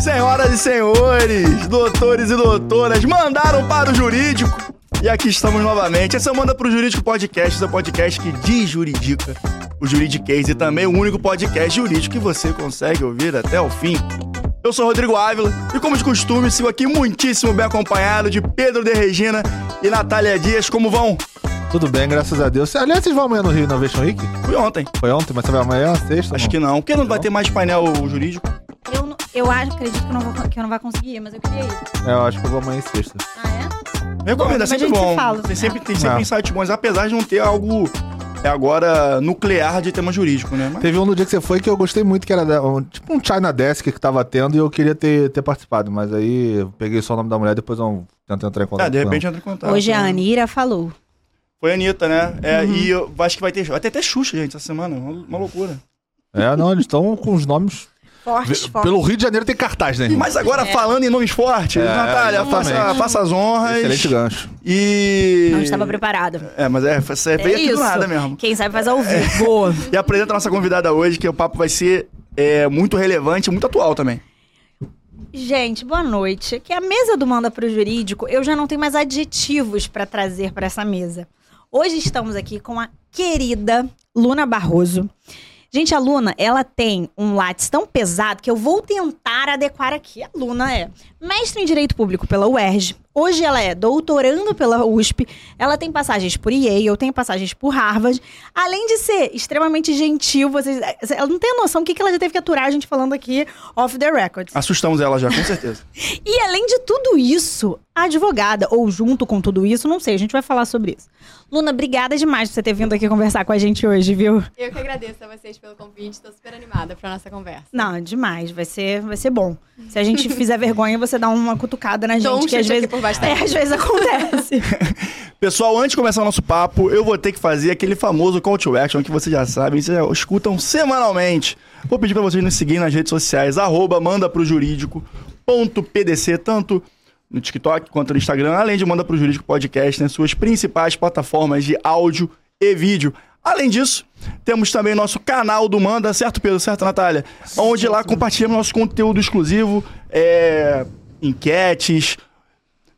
Senhoras e senhores, doutores e doutoras, mandaram para o jurídico. E aqui estamos novamente. Essa é o Manda pro Jurídico Podcast, é o podcast que desjuridica o Juridiquês e também o único podcast jurídico que você consegue ouvir até o fim. Eu sou Rodrigo Ávila e, como de costume, sigo aqui muitíssimo bem acompanhado de Pedro de Regina e Natália Dias. Como vão? Tudo bem, graças a Deus. Aliás, vocês vão amanhã no Rio Innovation Week? Fui ontem. Foi ontem, mas você vai amanhã, sexta? Acho que não. Por que não vai ter mais painel jurídico? Eu, acho, acredito que eu, não vou, que eu não vai conseguir, ir, mas eu queria ir. É, eu acho que eu vou amanhã sexta. Ah, é? Recomendo, é sempre bom. fala. Tem sempre, tem sempre É. insights bons, apesar de não ter algo é, agora nuclear de tema jurídico, né? Mas- Teve um no dia que você foi que eu gostei muito, que era um- tipo um China Desk que tava tendo e eu queria ter, ter participado, mas aí eu peguei só o nome da mulher, depois eu tento entrar em contato Ah, de repente entra em contato. Hoje a né? Anira falou. Foi a Anitta, né? É, Uhum. E eu acho que vai ter. Vai ter até Xuxa, gente, essa semana. Uma, uma loucura. É, não, eles estão com os nomes... Fortes, fortes. Pelo Rio de Janeiro tem cartaz, né? Mas agora, falando em nomes fortes, É, Natália, faça, faça as honras. Excelente gancho. E. Não estava preparado. É, mas é, você veio aqui do nada mesmo. Quem sabe faz ao vivo. Boa. E apresenta a nossa convidada hoje, que o papo vai ser é, muito relevante e muito atual também. Gente, boa noite. Que a mesa do Manda pro Jurídico, eu já não tenho mais adjetivos pra trazer pra essa mesa. Hoje estamos aqui com a querida Luna Barroso. Gente, a Luna, ela tem um látis tão pesado que eu vou tentar adequar aqui. A Luna é mestre em Direito Público pela UERJ. Hoje ela é doutorando pela USP. Ela tem passagens por Yale, tem passagens por Harvard. Além de ser extremamente gentil, vocês, ela não tem noção do que que ela já teve que aturar a gente falando aqui off the records. Assustamos ela já, com certeza. E além de tudo isso, a advogada, ou junto com tudo isso, não sei, a gente vai falar sobre isso. Luna, obrigada demais por você ter vindo aqui conversar com a gente hoje, viu? Eu que agradeço a vocês pelo convite, estou super animada para nossa conversa. Não, demais, vai ser, vai ser bom. Se a gente fizer vergonha, você dá uma cutucada na gente, que às vezes, por bastante. é, às vezes acontece. Pessoal, antes de começar o nosso papo, eu vou ter que fazer aquele famoso call to action que vocês já sabem, vocês já escutam semanalmente. Vou pedir pra vocês nos seguirem nas redes sociais, arroba manda pro jurídico, ponto PDC, tanto no TikTok quanto no Instagram, além de Manda pro Jurídico Podcast, nas suas principais plataformas de áudio e vídeo. Além disso, temos também nosso canal do Manda, certo, Pedro? Certo, Natália? Onde lá compartilhamos nosso conteúdo exclusivo, é, enquetes,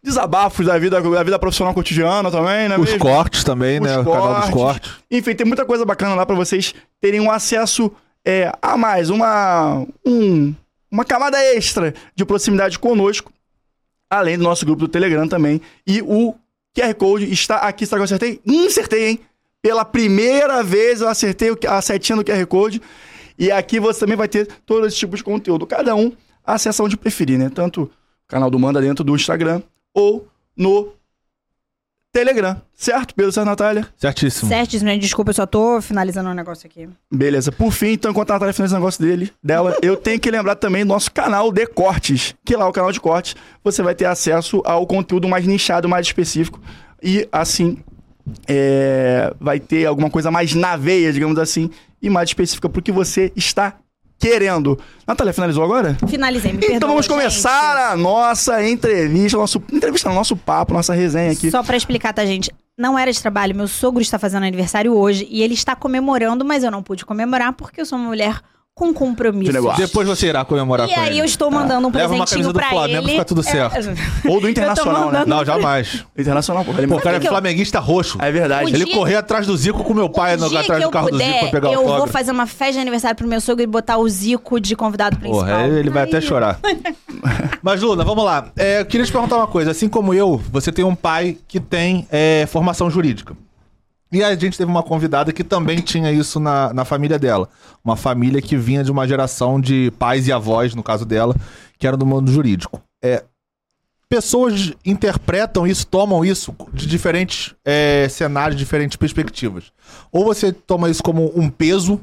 desabafos da vida, da vida profissional cotidiana também, né? Os mesmo? cortes também, Os né? O canal dos cortes. Enfim, tem muita coisa bacana lá pra vocês terem um acesso é, a mais, uma, um- uma camada extra de proximidade conosco, além do nosso grupo do Telegram também. E o QR Code está aqui, será que eu acertei? Hum, acertei, hein? Pela primeira vez eu acertei o- a setinha do QR Code. E aqui você também vai ter todo esse tipo de conteúdo. Cada um acessa onde preferir, né? Tanto canal do Manda dentro do Instagram ou no Telegram. Certo, Pedro? Certo, Natália? Certíssimo. Certíssimo, né? desculpa, eu só tô finalizando um negócio aqui. Beleza. Por fim, então, enquanto a Natália finaliza o negócio dele, dela, eu tenho que lembrar também do nosso canal de cortes. Que lá, o canal de cortes, você vai ter acesso ao conteúdo mais nichado, mais específico. E, assim, é, vai ter alguma coisa mais na veia, digamos assim, e mais específica pro que você está querendo. Natália, finalizou agora? Finalizei, me Então perdoa, vamos gente. começar a nossa entrevista, nosso, entrevista, nosso papo, nossa resenha aqui. Só pra explicar, tá, gente? Não era de trabalho, meu sogro está fazendo aniversário hoje e ele está comemorando, mas eu não pude comemorar porque eu sou uma mulher com compromisso. De. Depois você irá comemorar E com aí ele. eu estou mandando um Leva uma presentinho camisa do pra Flamengo, ele. fica tudo certo. É, Ou do Internacional, né? Não, jamais. Internacional, pô. Ele Pô, o cara é eu- flamenguista roxo. É verdade. O Ele dia- corria atrás do Zico com meu pai no, atrás do carro do Zico pra puder, pegar o eu vou fazer uma festa de aniversário pro meu sogro e botar o Zico de convidado principal. Porra, ele vai até Aí- chorar. Mas, Luna, vamos lá. É, eu queria te perguntar uma coisa. Assim como eu, você tem um pai que tem é, formação jurídica. E a gente teve uma convidada que também tinha isso na, na família dela. Uma família que vinha de uma geração de pais e avós, no caso dela, que era do mundo jurídico. É, pessoas interpretam isso, tomam isso de diferentes é, cenários, diferentes perspectivas. Ou você toma isso como um peso,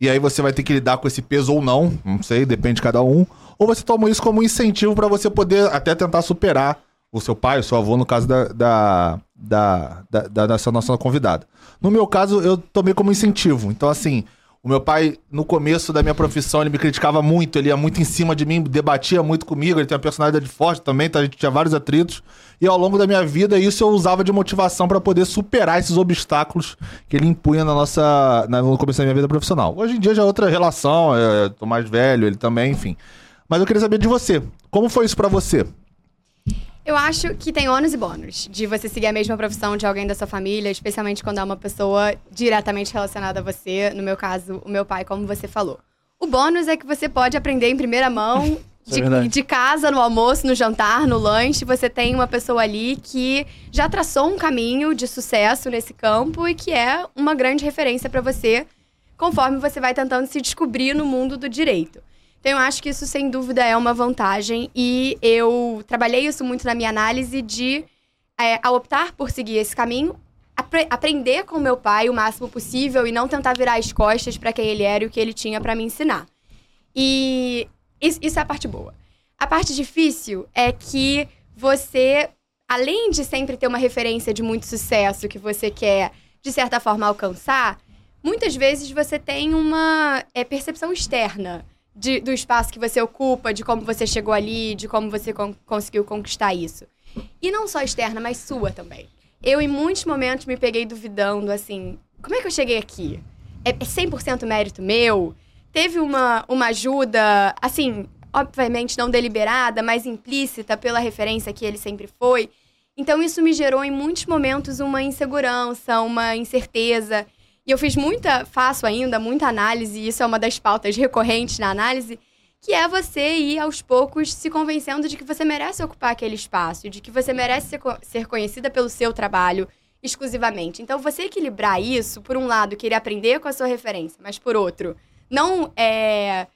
e aí você vai ter que lidar com esse peso ou não, não sei, depende de cada um. Ou você toma isso como um incentivo para você poder até tentar superar o seu pai, o seu avô, no caso da, da, da, da, da nossa convidada. No meu caso, eu tomei como incentivo. Então, assim, o meu pai, no começo da minha profissão, ele me criticava muito, ele ia muito em cima de mim, debatia muito comigo, ele tem uma personalidade forte também, então a gente tinha vários atritos. E ao longo da minha vida, isso eu usava de motivação para poder superar esses obstáculos que ele impunha na nossa. Na, no começo da minha vida profissional. Hoje em dia já é outra relação, é, tô mais velho, ele também, enfim. Mas eu queria saber de você. Como foi isso pra você? Eu acho que tem ônus e bônus de você seguir a mesma profissão de alguém da sua família, especialmente quando é uma pessoa diretamente relacionada a você. No meu caso, o meu pai, como você falou. O bônus é que você pode aprender em primeira mão, é de, de casa, no almoço, no jantar, no lanche. Você tem uma pessoa ali que já traçou um caminho de sucesso nesse campo e que é uma grande referência para você, conforme você vai tentando se descobrir no mundo do direito. Então, eu acho que isso, sem dúvida, é uma vantagem. E eu trabalhei isso muito na minha análise de, é, ao optar por seguir esse caminho, apre- aprender com meu pai o máximo possível e não tentar virar as costas para quem ele era e o que ele tinha para me ensinar. E isso, isso é a parte boa. A parte difícil é que você, além de sempre ter uma referência de muito sucesso que você quer, de certa forma, alcançar, muitas vezes você tem uma é, percepção externa de- do espaço que você ocupa, de como você chegou ali, de como você con- conseguiu conquistar isso. E não só externa, mas sua também. Eu, em muitos momentos, me peguei duvidando, assim, como é que eu cheguei aqui? É, é 100% mérito meu? Teve uma, uma ajuda, assim, obviamente não deliberada, mas implícita pela referência que ele sempre foi. Então, isso me gerou, em muitos momentos, uma insegurança, uma incerteza. E eu fiz muita, faço ainda, muita análise, e isso é uma das pautas recorrentes na análise, que é você ir aos poucos se convencendo de que você merece ocupar aquele espaço, de que você merece ser, ser conhecida pelo seu trabalho exclusivamente. Então, você equilibrar isso, por um lado, querer aprender com a sua referência, mas por outro, não é,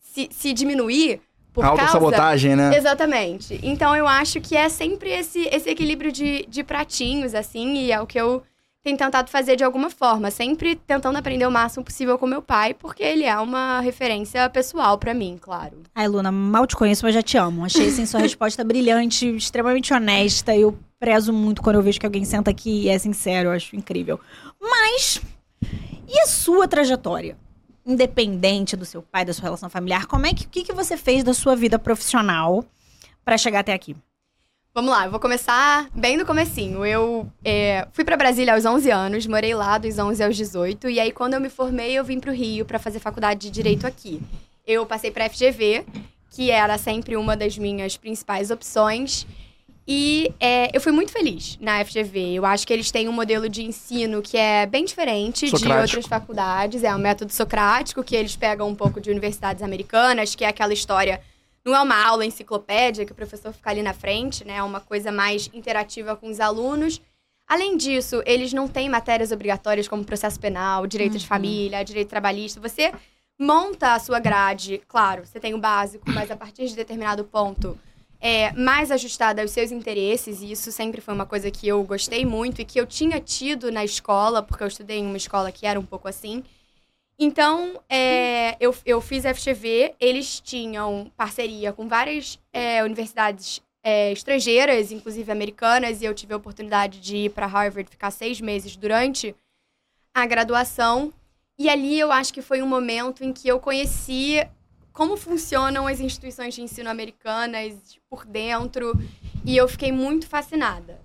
se, se diminuir por A causa... autossabotagem, né? Exatamente. Então eu acho que é sempre esse, esse equilíbrio de, de pratinhos, assim, e é o que eu tenho tentado fazer de alguma forma. Sempre tentando aprender o máximo possível com meu pai, porque ele é uma referência pessoal pra mim, claro. Ai, Luna, mal te conheço, mas já te amo. Achei, assim, sua resposta brilhante, extremamente honesta. Eu prezo muito quando eu vejo que alguém senta aqui e é sincero. Eu acho incrível. Mas, e a sua trajetória? Independente do seu pai, da sua relação familiar, como é que, o que, que você fez da sua vida profissional pra chegar até aqui? Vamos lá, eu vou começar bem do comecinho. Eu é, fui pra Brasília aos 11 anos, morei lá dos 11 aos 18, e aí quando eu me formei, eu vim pro Rio pra fazer faculdade de Direito aqui. Eu passei pra FGV, que era sempre uma das minhas principais opções, e é, eu fui muito feliz na FGV. Eu acho que eles têm um modelo de ensino que é bem diferente de Socrático. outras faculdades. É um método socrático, que eles pegam um pouco de universidades americanas, que é aquela história não é uma aula enciclopédia que o professor fica ali na frente, né? É uma coisa mais interativa com os alunos. Além disso, eles não têm matérias obrigatórias como processo penal, direito de família, direito trabalhista. Você monta a sua grade, claro, você tem o básico, mas a partir de determinado ponto é mais ajustada aos seus interesses, e isso sempre foi uma coisa que eu gostei muito e que eu tinha tido na escola, porque eu estudei em uma escola que era um pouco assim. Então, é, eu, eu fiz FGV, eles tinham parceria com várias é, universidades é, estrangeiras, inclusive americanas, e eu tive a oportunidade de ir para Harvard ficar seis meses durante a graduação. E ali eu acho que foi um momento em que eu conheci como funcionam as instituições de ensino americanas por dentro, e eu fiquei muito fascinada.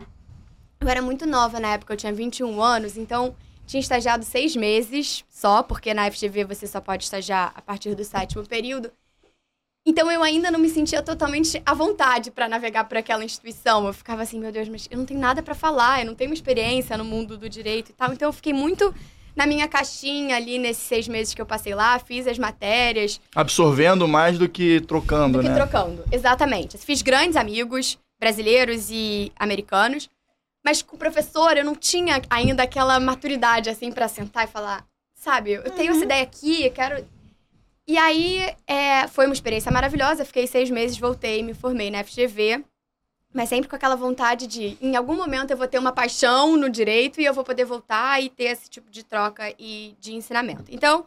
Eu era muito nova na época, eu tinha 21 anos, então tinha estagiado seis meses só, porque na FGV você só pode estagiar a partir do sétimo período. Então eu ainda não me sentia totalmente à vontade para navegar por aquela instituição. Eu ficava assim, meu Deus, mas eu não tenho nada para falar, eu não tenho uma experiência no mundo do direito e tal. Então eu fiquei muito na minha caixinha ali nesses seis meses que eu passei lá, fiz as matérias, Absorvendo mais do que trocando, do que né? trocando. Exatamente. Fiz grandes amigos brasileiros e americanos, mas com o professor eu não tinha ainda aquela maturidade assim pra sentar e falar, sabe, eu tenho essa ideia aqui, eu quero. E aí é, foi uma experiência maravilhosa. Fiquei seis meses, voltei, me formei na FGV. Mas sempre com aquela vontade de, em algum momento eu vou ter uma paixão no direito e eu vou poder voltar e ter esse tipo de troca e de ensinamento. Então,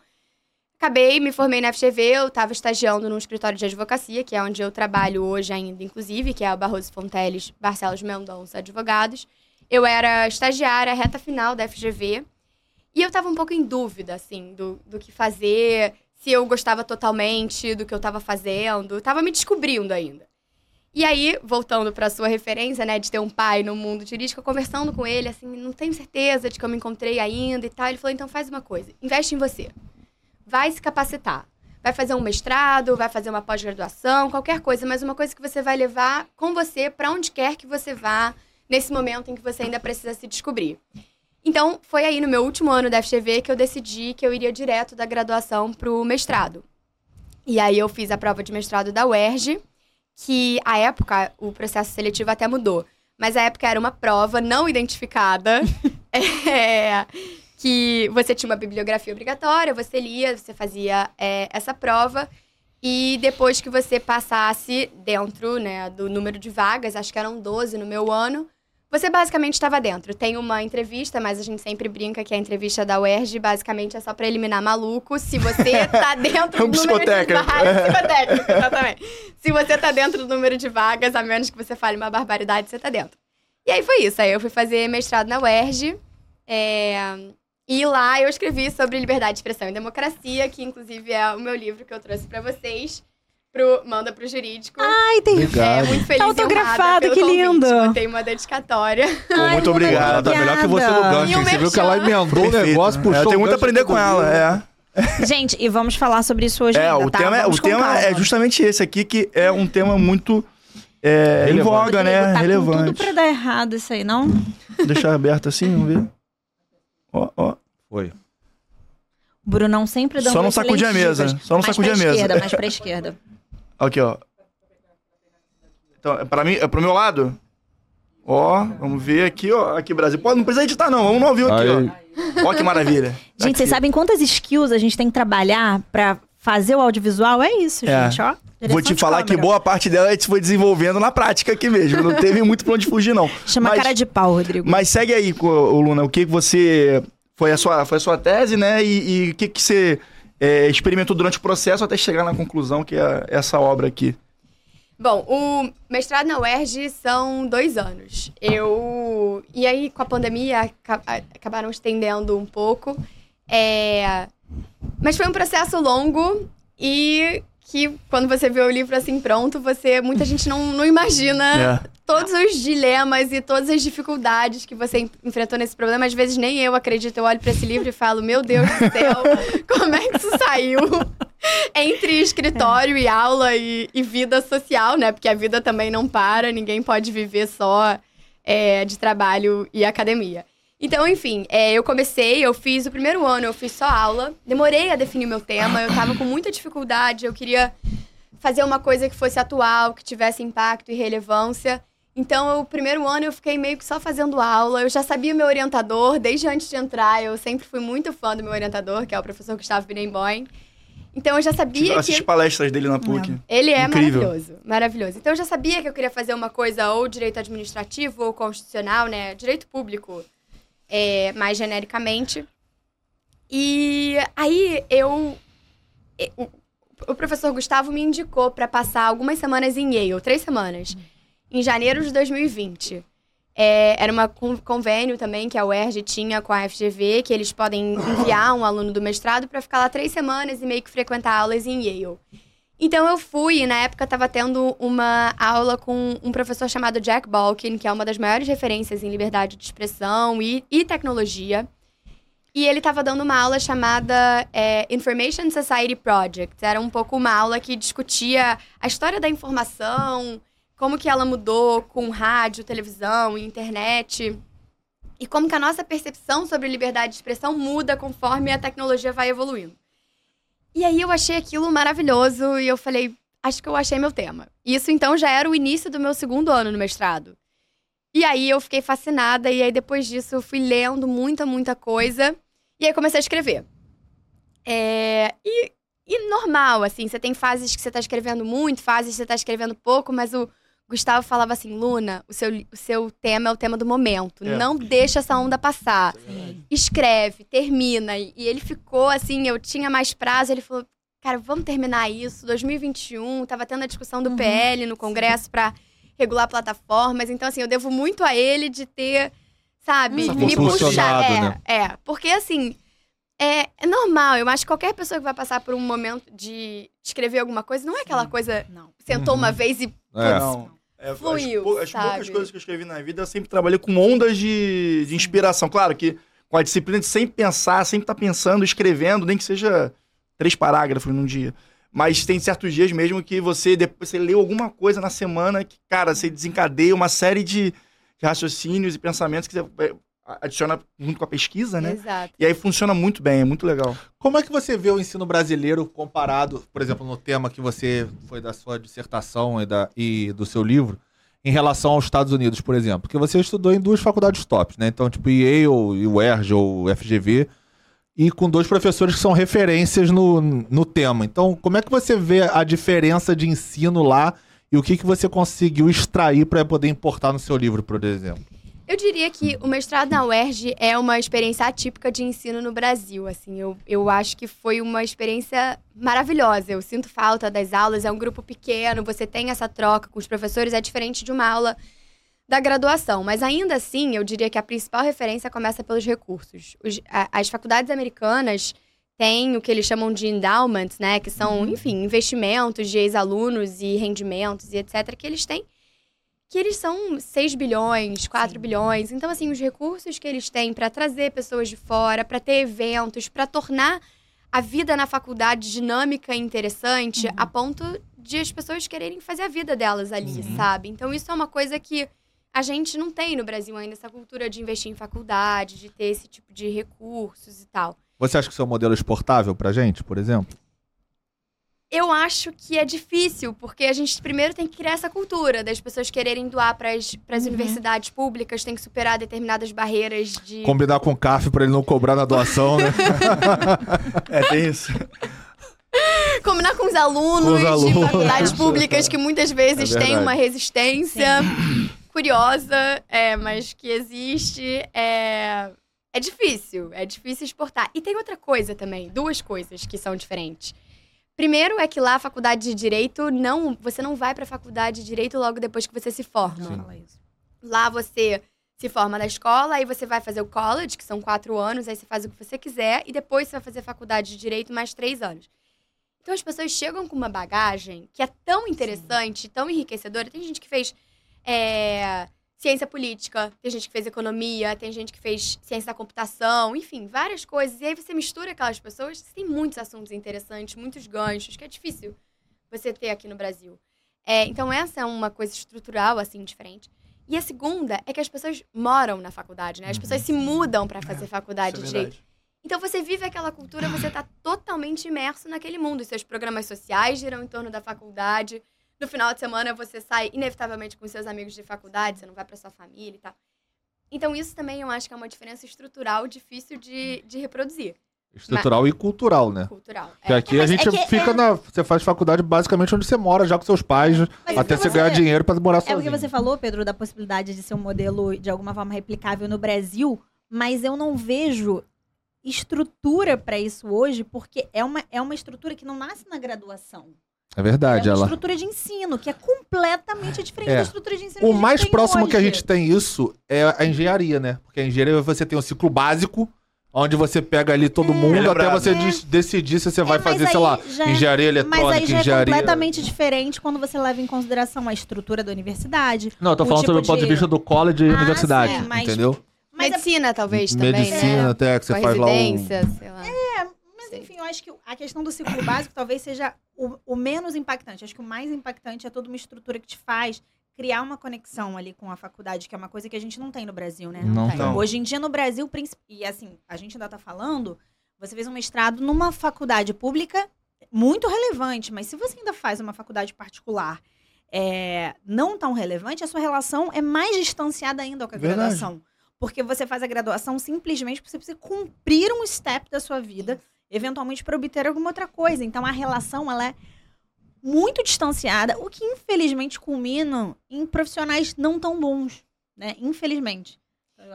acabei, me formei na FGV, eu estava estagiando num escritório de advocacia, que é onde eu trabalho hoje ainda, inclusive, que é a Barroso Fonteles Barcelos Mendonça Advogados. Eu era estagiária, reta final da FGV, e eu estava um pouco em dúvida, assim, do, do que fazer, se eu gostava totalmente do que eu estava fazendo, estava me descobrindo ainda. E aí, voltando para sua referência, né, de ter um pai no mundo jurídico, eu conversando com ele, assim, não tenho certeza de que eu me encontrei ainda e tal. Ele falou: então faz uma coisa, investe em você. Vai se capacitar. vai fazer um mestrado, vai fazer uma pós-graduação, qualquer coisa, mas uma coisa que você vai levar com você para onde quer que você vá nesse momento em que você ainda precisa se descobrir. Então, foi aí no meu último ano da FGV que eu decidi que eu iria direto da graduação para o mestrado. E aí eu fiz a prova de mestrado da UERJ, que a época o processo seletivo até mudou, mas a época era uma prova não identificada, é, que você tinha uma bibliografia obrigatória, você lia, você fazia é, essa prova e depois que você passasse dentro né, do número de vagas, acho que eram 12 no meu ano, você basicamente estava dentro. Tem uma entrevista, mas a gente sempre brinca que a entrevista da UERJ basicamente é só para eliminar maluco. Se você tá dentro É um do número de vagas... Psicotécnico, exatamente. Se você tá dentro do número de vagas, a menos que você fale uma barbaridade, você tá dentro. E aí foi isso. Aí eu fui fazer mestrado na UERJ. é, E lá eu escrevi sobre liberdade de expressão e democracia, que inclusive é o meu livro que eu trouxe para vocês. Pro, manda pro jurídico. Ai, tem. É, Obrigado. muito feliz Tá autografado, que convite. lindo. Botei uma dedicatória. Pô, muito obrigado. Tá melhor que você no gancho? Você viu que ela emendou o Perfeito. negócio, É, puxou eu tenho muito a aprender com ela, é. Gente, e vamos falar sobre isso hoje É, ainda, o tá? tema, Vamos o com tema calma. é justamente esse aqui, que é um tema muito é, em voga, né? tá com Relevante. tudo pra dar errado isso aí, não? Deixar aberto assim, vamos ver. Ó, ó. Foi. O Brunão sempre dando Só não sacudir a mesa, só não mais sacudir pra a mesa. esquerda, mais pra esquerda. Aqui, ó. Então, é pra mim, é pro meu lado? Ó, vamos ver aqui, ó. Aqui, Brasil. Pô, não precisa editar, não. Vamos no ao vivo aqui, ó. Ó que maravilha. Gente, Aqui. vocês sabem quantas skills a gente tem que trabalhar pra fazer o audiovisual? É isso, É. gente, ó. Vou te falar que boa parte dela a gente foi desenvolvendo na prática aqui mesmo. Não teve muito pra onde fugir, não. Chama Mas- cara de pau, Rodrigo. Mas segue aí, Luna, o que você. Foi a sua, foi a sua tese, né? E, e o que, que você é, experimentou durante o processo até chegar na conclusão que é essa obra aqui. Bom, o mestrado na UERJ são dois anos. Eu. E aí, com a pandemia, acabaram estendendo um pouco. É... Mas foi um processo longo e que, quando você vê o livro assim pronto, você. Muita gente não, não imagina É. todos os dilemas e todas as dificuldades que você en- enfrentou nesse problema. Às vezes nem eu acredito. Eu olho pra esse livro e falo, meu Deus do céu, como é que isso saiu? Entre escritório e aula e, e vida social, né? Porque a vida também não para, ninguém pode viver só é, de trabalho e academia. Então, enfim, é, eu comecei, eu fiz o primeiro ano, eu fiz só aula, demorei a definir meu tema, eu tava com muita dificuldade, eu queria fazer uma coisa que fosse atual, que tivesse impacto e relevância. Então, o primeiro ano eu fiquei meio que só fazendo aula. Eu já sabia meu orientador, desde antes de entrar. Eu sempre fui muito fã do meu orientador, que é o professor Gustavo Binemboim. Então, eu já sabia Assiste que... palestras dele na PUC. Ele é Incrível. maravilhoso, maravilhoso. Então eu já sabia que eu queria fazer uma coisa ou direito administrativo ou constitucional, né? Direito público, é, mais genericamente. E aí eu. o professor Gustavo me indicou para passar algumas semanas em Yale, três semanas, em janeiro de 2020. É, era um convênio também que a UERJ tinha com a FGV, que eles podem enviar um aluno do mestrado para ficar lá três semanas e meio que frequentar aulas em Yale. Então eu fui, e na época estava tendo uma aula com um professor chamado Jack Balkin, que é uma das maiores referências em liberdade de expressão e, e tecnologia. E ele estava dando uma aula chamada é, Information Society Project. Era um pouco uma aula que discutia a história da informação, como que ela mudou com rádio, televisão e internet. E como que a nossa percepção sobre liberdade de expressão muda conforme a tecnologia vai evoluindo. E aí eu achei aquilo maravilhoso e eu falei, acho que eu achei meu tema. Isso então já era o início do meu segundo ano no mestrado. E aí eu fiquei fascinada e aí depois disso eu fui lendo muita, muita coisa e aí comecei a escrever. É, e, e normal, assim, você tem fases que você tá escrevendo muito, fases que você tá escrevendo pouco, mas o Gustavo falava assim, Luna, o seu, o seu tema é o tema do momento, É. não deixa essa onda passar escreve, termina. E ele ficou assim, eu tinha mais prazo, ele falou, cara, vamos terminar isso. 2021, tava tendo a discussão do Uhum. PL no Congresso pra regular plataformas. Então, assim, eu devo muito a ele de ter, sabe, Essa me puxar. É, né? é. Porque assim. É, é normal, eu acho que qualquer pessoa que vai passar por um momento de escrever alguma coisa, não é aquela coisa, Não. sentou Uhum. uma vez e É. Não. É, as Fluiu, pou- as, poucas coisas que eu escrevi na vida, eu sempre trabalhei com ondas de, de inspiração. Claro que com a disciplina de sempre pensar, sempre estar pensando, escrevendo, nem que seja três parágrafos num dia. Mas tem certos dias mesmo que você, depois você leu alguma coisa na semana que, cara, você desencadeia uma série de, de raciocínios e pensamentos que você adiciona junto com a pesquisa, né? Exato. E aí funciona muito bem, é muito legal. Como é que você vê o ensino brasileiro comparado, por exemplo, no tema que você foi da sua dissertação e, da, e do seu livro, em relação aos Estados Unidos, por exemplo? Porque você estudou em duas faculdades tops, né? Então, tipo, Yale, o UERJ ou FGV, e com dois professores que são referências no, no tema. Então, como é que você vê a diferença de ensino lá e o que, que você conseguiu extrair para poder importar no seu livro, por exemplo? Eu diria que o mestrado na UERJ é uma experiência atípica de ensino no Brasil. Assim, eu, eu acho que foi uma experiência maravilhosa. Eu sinto falta das aulas, é um grupo pequeno, você tem essa troca com os professores, é diferente de uma aula da graduação. Mas ainda assim, eu diria que a principal referência começa pelos recursos. Os, a, as faculdades americanas têm o que eles chamam de endowments, né? Que são, enfim, investimentos de ex-alunos e rendimentos e etc. que eles têm. Que eles são 6 bilhões, 4 bilhões. Então, assim, os recursos que eles têm para trazer pessoas de fora, para ter eventos, para tornar a vida na faculdade dinâmica e interessante, a ponto de as pessoas quererem fazer a vida delas ali, Uhum. sabe? Então, isso é uma coisa que a gente não tem no Brasil ainda, essa cultura de investir em faculdade, de ter esse tipo de recursos e tal. Você acha que isso é um modelo exportável pra gente, por exemplo? Eu acho que é difícil, porque a gente primeiro tem que criar essa cultura das pessoas quererem doar para as Uhum. universidades públicas, tem que superar determinadas barreiras de. Combinar com o CAF pra ele não cobrar na doação, né? É, tem isso. Combinar com os alunos, Com os alunos. de faculdades públicas que muitas vezes É têm uma resistência curiosa, é, mas que existe. É, é difícil, é difícil exportar. E tem outra coisa também, duas coisas que são diferentes. Primeiro é que lá a faculdade de direito não, você não vai para a faculdade de direito logo depois que você se forma. Sim. Fala isso. Lá você se forma na escola, aí você vai fazer o college, que são quatro anos, aí você faz o que você quiser, e depois você vai fazer faculdade de direito mais três anos. Então as pessoas chegam com uma bagagem que é tão interessante, tão enriquecedora. Tem gente que fez é, ciência política, tem gente que fez economia, tem gente que fez ciência da computação, enfim, várias coisas. E aí você mistura aquelas pessoas, você tem muitos assuntos interessantes, muitos ganchos, que é difícil você ter aqui no Brasil. É, então essa é uma coisa estrutural, assim, diferente. E a segunda é que as pessoas moram na faculdade, né? As pessoas se mudam para fazer faculdade Isso de é direito. verdade. Então você vive aquela cultura, você tá totalmente imerso naquele mundo. Os seus programas sociais giram em torno da faculdade. No final de semana você sai inevitavelmente com seus amigos de faculdade, você não vai para sua família e tal. Então isso também eu acho que é uma diferença estrutural difícil de, de reproduzir. Estrutural e cultural, né? Cultural. Porque É. aqui a Mas é gente que fica é- na. Você faz faculdade basicamente onde você mora, já com seus pais, Mas até porque você ganhar dinheiro pra morar É sozinho. porque você falou, Pedro, da possibilidade de ser um modelo de alguma forma replicável no Brasil, mas eu não vejo estrutura para isso hoje, porque é uma, é uma estrutura que não nasce na graduação. É verdade, é uma ela. estrutura de ensino, que é completamente diferente É. da estrutura de ensino que O a gente mais tem próximo que a hoje. gente tem isso é a engenharia, né? Porque a engenharia você tem um ciclo básico, onde você pega ali todo mundo até você É. decidir se você vai É, mas fazer, sei lá, já é- engenharia Mas eletrônica, aí já é engenharia. completamente diferente quando você leva em consideração a estrutura da universidade. Não, eu tô o falando tipo sobre o ponto de de- vista do college e Ah, universidade, sim, mas- entendeu? Mas é Medicina, talvez, também, Medicina, né? até que você Com faz lá um. residência, sei lá. Mas Sei. Enfim, eu acho que a questão do ciclo básico talvez seja o, o menos impactante. Acho que o mais impactante é toda uma estrutura que te faz criar uma conexão ali com a faculdade, que é uma coisa que a gente não tem no Brasil, né? Não tem. tem. Hoje em dia no Brasil, e assim, a gente ainda tá falando, você fez um mestrado numa faculdade pública muito relevante, mas se você ainda faz uma faculdade particular é, não tão relevante, a sua relação é mais distanciada ainda com a Verdade. graduação. Porque você faz a graduação simplesmente porque você precisa cumprir um step da sua vida, eventualmente para obter alguma outra coisa. Então a relação ela é muito distanciada, o que infelizmente culmina em profissionais não tão bons, né? Infelizmente.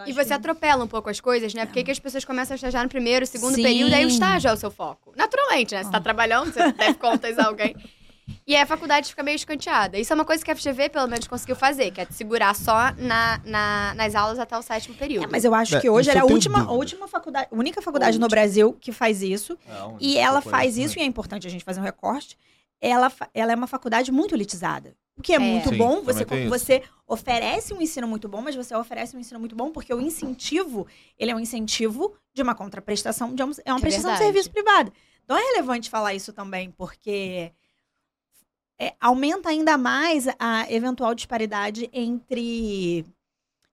E você que- atropela um pouco as coisas, né? Porque que as pessoas começam a estagiar no primeiro, segundo Sim. período, aí o estágio é o seu foco. Naturalmente, né? Você tá Ah. trabalhando, você deve contas a alguém. E aí a faculdade fica meio escanteada. Isso é uma coisa que a FGV, pelo menos, conseguiu fazer, que é te segurar só na, na- nas aulas até o sétimo período. É, mas eu acho É, que hoje isso era a última, a última faculdade, a única faculdade A no. Brasil que faz isso. E ela faz né? isso, e é importante a gente fazer um recorte. Ela, ela é uma faculdade muito elitizada. O que é, É. muito Sim, bom, você, você oferece um ensino muito bom, mas você oferece um ensino muito bom porque o incentivo, ele é um incentivo de uma contraprestação, de uma, é uma É prestação de verdade. serviço privado. Então é relevante falar isso também, porque é, aumenta ainda mais a eventual disparidade entre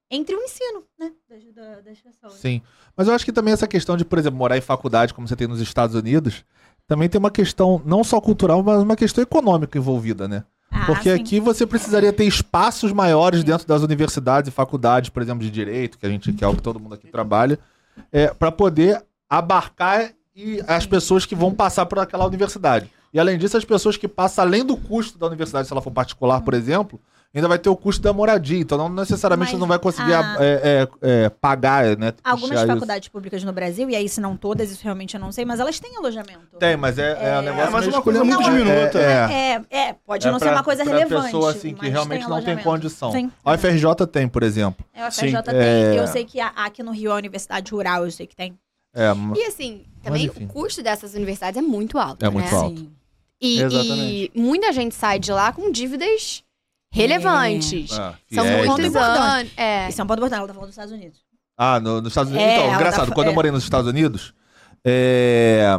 entre o ensino, né, das, da- das pessoas. Sim. Mas eu acho que também essa questão de, por exemplo, morar em faculdade, como você tem nos Estados Unidos, também tem uma questão não só cultural, mas uma questão econômica envolvida, né? Ah, Porque sim. aqui você precisaria ter espaços maiores dentro das universidades e faculdades, por exemplo, de direito, que a gente que é o que todo mundo aqui trabalha, é, para poder abarcar e as pessoas que vão passar por aquela universidade. E além disso, as pessoas que passam além do custo da universidade, se ela for particular, por exemplo, ainda vai ter o custo da moradia. Então não necessariamente Mas você não vai conseguir a- é, é, é, pagar, né? Algumas custear isso. faculdades públicas no Brasil, e aí se não todas, isso realmente eu não sei, mas elas têm alojamento. Tem, mas é, é, um negócio É, mas uma coisa muito É, diminuta. é. É, é, pode É não ser pra- uma coisa pra relevante. pessoa assim que mas realmente não tem alojamento. condição. Sim. A UFRJ tem, por exemplo. É, o Sim, FJ tem. é. Eu sei que a- aqui no Rio, a Universidade Rural, eu sei que tem. É, E assim, também o custo dessas universidades é muito alto. É muito né? alto. Sim. E, e muita gente sai de lá com dívidas relevantes. é, São fiéis, ponto né? muitos importante. anos. É. Isso é um ponto importante, ela tá falando dos Estados Unidos. Ah, no- nos Estados Unidos. É, então, ela engraçado, tá- quando eu é. morei nos Estados Unidos, é,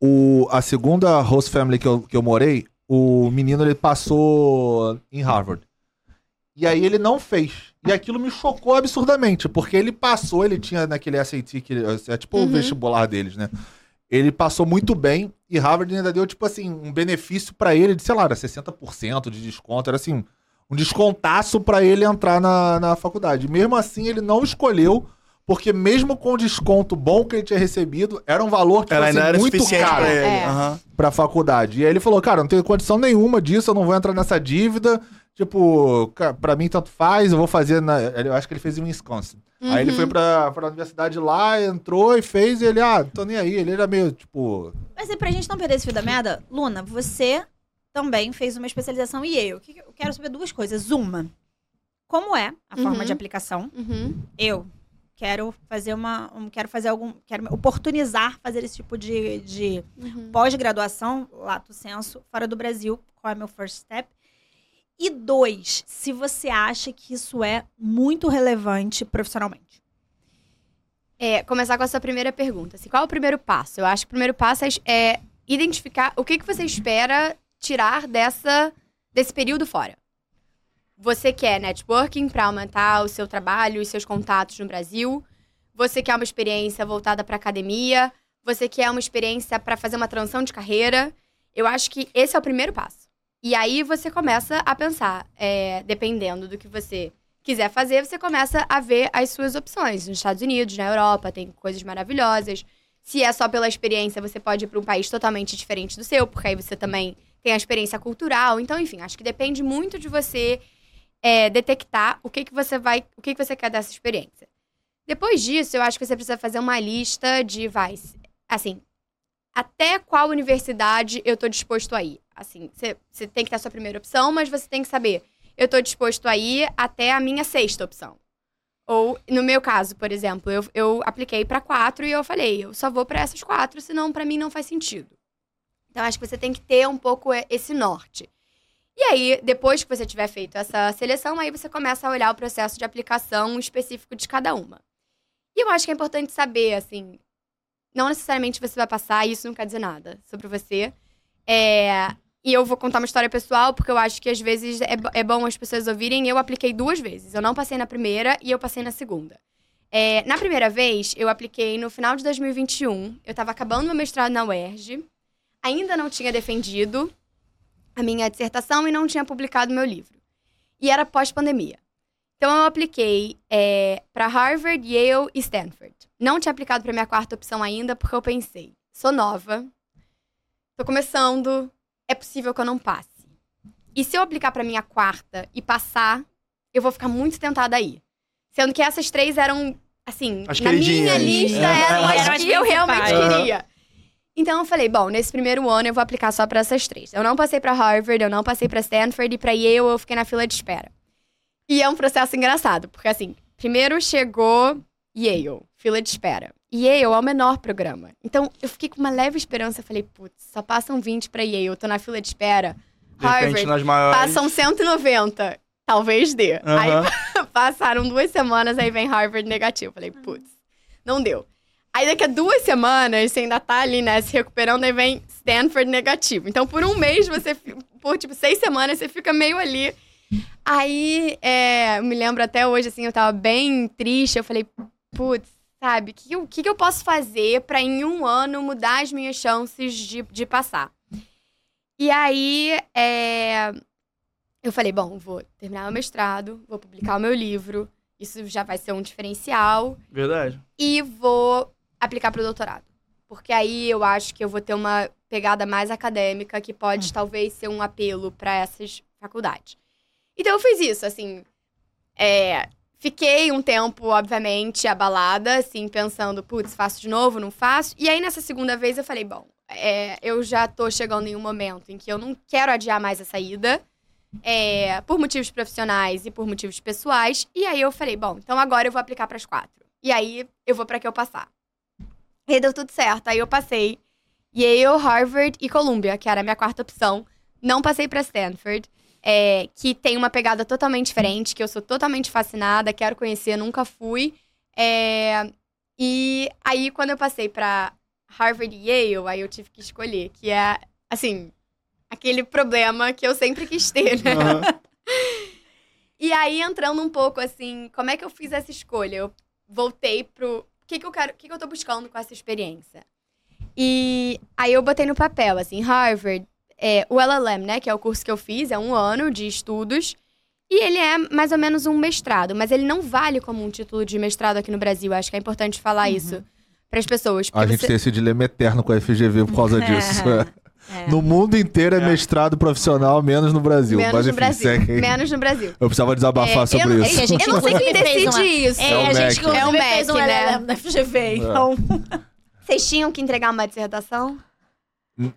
o, a segunda host family que eu, que eu morei, o menino ele passou em Harvard. E aí ele não fez. E aquilo me chocou absurdamente, porque ele passou, ele tinha naquele SAT, que é tipo o Uhum. vestibular deles, né? Ele passou muito bem e Harvard ainda deu, tipo assim, um benefício pra ele de, sei lá, era 60% de desconto, era assim, um descontaço pra ele entrar na, na faculdade. Mesmo assim, ele não escolheu, porque mesmo com o desconto bom que ele tinha recebido, era um valor Ela assim, ainda era muito caro pra ele. É. Pra faculdade. E aí ele falou, cara, não tenho condição nenhuma disso, eu não vou entrar nessa dívida. Tipo, pra mim tanto faz, eu vou fazer na. Eu acho que ele fez em Wisconsin. Aí ele Uhum. foi pra, pra universidade lá, entrou e fez, e ele, ah, tô nem aí. Ele era meio, tipo. Mas e pra gente não perder esse fio da merda, Luna, você também fez uma especialização em Yale. Que- Eu quero saber duas coisas. Uma, como é a forma Uhum. de aplicação? Uhum. Eu quero fazer uma. um- quero fazer algum. Quero me oportunizar fazer esse tipo de, de Uhum. pós-graduação, lato senso, fora do Brasil. Qual é meu first step? E dois, se você acha que isso é muito relevante profissionalmente. É, começar com a sua primeira pergunta. Assim, qual é o primeiro passo? Eu acho que o primeiro passo é, é identificar o que, que você espera tirar dessa, desse período fora. Você quer networking para aumentar o seu trabalho e seus contatos no Brasil. Você quer uma experiência voltada para academia. Você quer uma experiência para fazer uma transição de carreira. Eu acho que esse é o primeiro passo. E aí você começa a pensar, é, dependendo do que você quiser fazer, você começa a ver as suas opções. Nos Estados Unidos, na Europa, tem coisas maravilhosas. Se é só pela experiência, você pode ir para um país totalmente diferente do seu, porque aí você também tem a experiência cultural. Então, enfim, acho que depende muito de você é, detectar o que, que você vai, o que, que você quer dessa experiência. Depois disso, eu acho que você precisa fazer uma lista de, vai, assim, até qual universidade eu tô disposto a ir. Assim, você tem que ter a sua primeira opção, mas você tem que saber, eu tô disposto a ir até a minha sexta opção. Ou, no meu caso, por exemplo, eu, eu apliquei para quatro e eu falei, eu só vou para essas quatro, senão para mim não faz sentido. Então, acho que você tem que ter um pouco e- esse norte. E aí, depois que você tiver feito essa seleção, aí você começa a olhar o processo de aplicação específico de cada uma. E eu acho que é importante saber, assim, não necessariamente você vai passar, isso não quer dizer nada sobre você. É, e eu vou contar uma história pessoal, porque eu acho que às vezes é, é bom as pessoas ouvirem. Eu apliquei duas vezes. Eu não passei na primeira e eu passei na segunda. É, na primeira vez, eu apliquei no final de 2021. Eu tava acabando meu mestrado na UERJ. Ainda não tinha defendido a minha dissertação e não tinha publicado meu livro. E era pós-pandemia. Então eu apliquei é, para Harvard, Yale e Stanford. Não tinha aplicado para minha quarta opção ainda, porque eu pensei, sou nova, tô começando, é possível que eu não passe. E se eu aplicar para minha quarta e passar, eu vou ficar muito tentada aí. Sendo que essas três eram, assim, As na minha lista É. eram as que eu realmente queria. Então eu falei, bom, nesse primeiro ano eu vou aplicar só para essas três. Eu não passei para Harvard, eu não passei para Stanford e para Yale eu fiquei na fila de espera. E é um processo engraçado, porque assim, primeiro chegou Yale, fila de espera. Yale é o menor programa. Então eu fiquei com uma leve esperança, falei, putz, só passam 20 para Yale, eu tô na fila de espera. De Harvard, nas maiores. passam 190. Talvez dê. Aí Aham. passaram duas semanas, aí vem Harvard negativo. Falei, putz, não deu. Aí daqui a duas semanas, você ainda tá ali, né, se recuperando, aí vem Stanford negativo. Então, por um mês, você, por tipo, seis semanas, você fica meio ali. Aí, é, eu me lembro até hoje, assim, eu tava bem triste. Eu falei, putz, sabe, o que, eu- que, que eu posso fazer pra em um ano mudar as minhas chances de, de passar? E aí, é, eu falei, bom, vou terminar meu mestrado, vou publicar o meu livro, isso já vai ser um diferencial Verdade. e vou aplicar para o doutorado. Porque aí eu acho que eu vou ter uma pegada mais acadêmica que pode talvez ser um apelo para essas faculdades. Então eu fiz isso, assim. é, fiquei um tempo, obviamente, abalada, assim, pensando, putz, faço de novo, não faço. E aí nessa segunda vez eu falei, bom, é, eu já tô chegando em um momento em que eu não quero adiar mais a saída. é, por motivos profissionais e por motivos pessoais. E aí eu falei, bom, então agora eu vou aplicar para as quatro. E aí eu vou para que eu passar. E deu tudo certo. Aí eu passei Yale, Harvard e Columbia, que era a minha quarta opção. Não passei para Stanford, é, que tem uma pegada totalmente diferente, que eu sou totalmente fascinada, quero conhecer, nunca fui. É, e aí quando eu passei para Harvard e Yale, aí eu tive que escolher, que é assim, aquele problema que eu sempre quis ter, né? Aham. E aí, entrando um pouco assim, como é que eu fiz essa escolha? Eu voltei pro. O que, que eu quero. O que, que eu tô buscando com essa experiência? E aí eu botei no papel, assim, Harvard, é, o LLM, né? Que é o curso que eu fiz, é um ano de estudos. E ele é mais ou menos um mestrado, mas ele não vale como um título de mestrado aqui no Brasil. Acho que é importante falar isso para as pessoas. A porque gente você- tem esse dilema eterno com a FGV por causa disso. É. No mundo inteiro é mestrado profissional, menos no Brasil. Menos Mas no enfim, Brasil. segue. Menos no Brasil. Eu precisava desabafar É, sobre eu, isso. eu não sei quem decide uma- isso. É, É o a gente inclusive É o fez um né? Da FGV, então... Vocês tinham que entregar uma dissertação?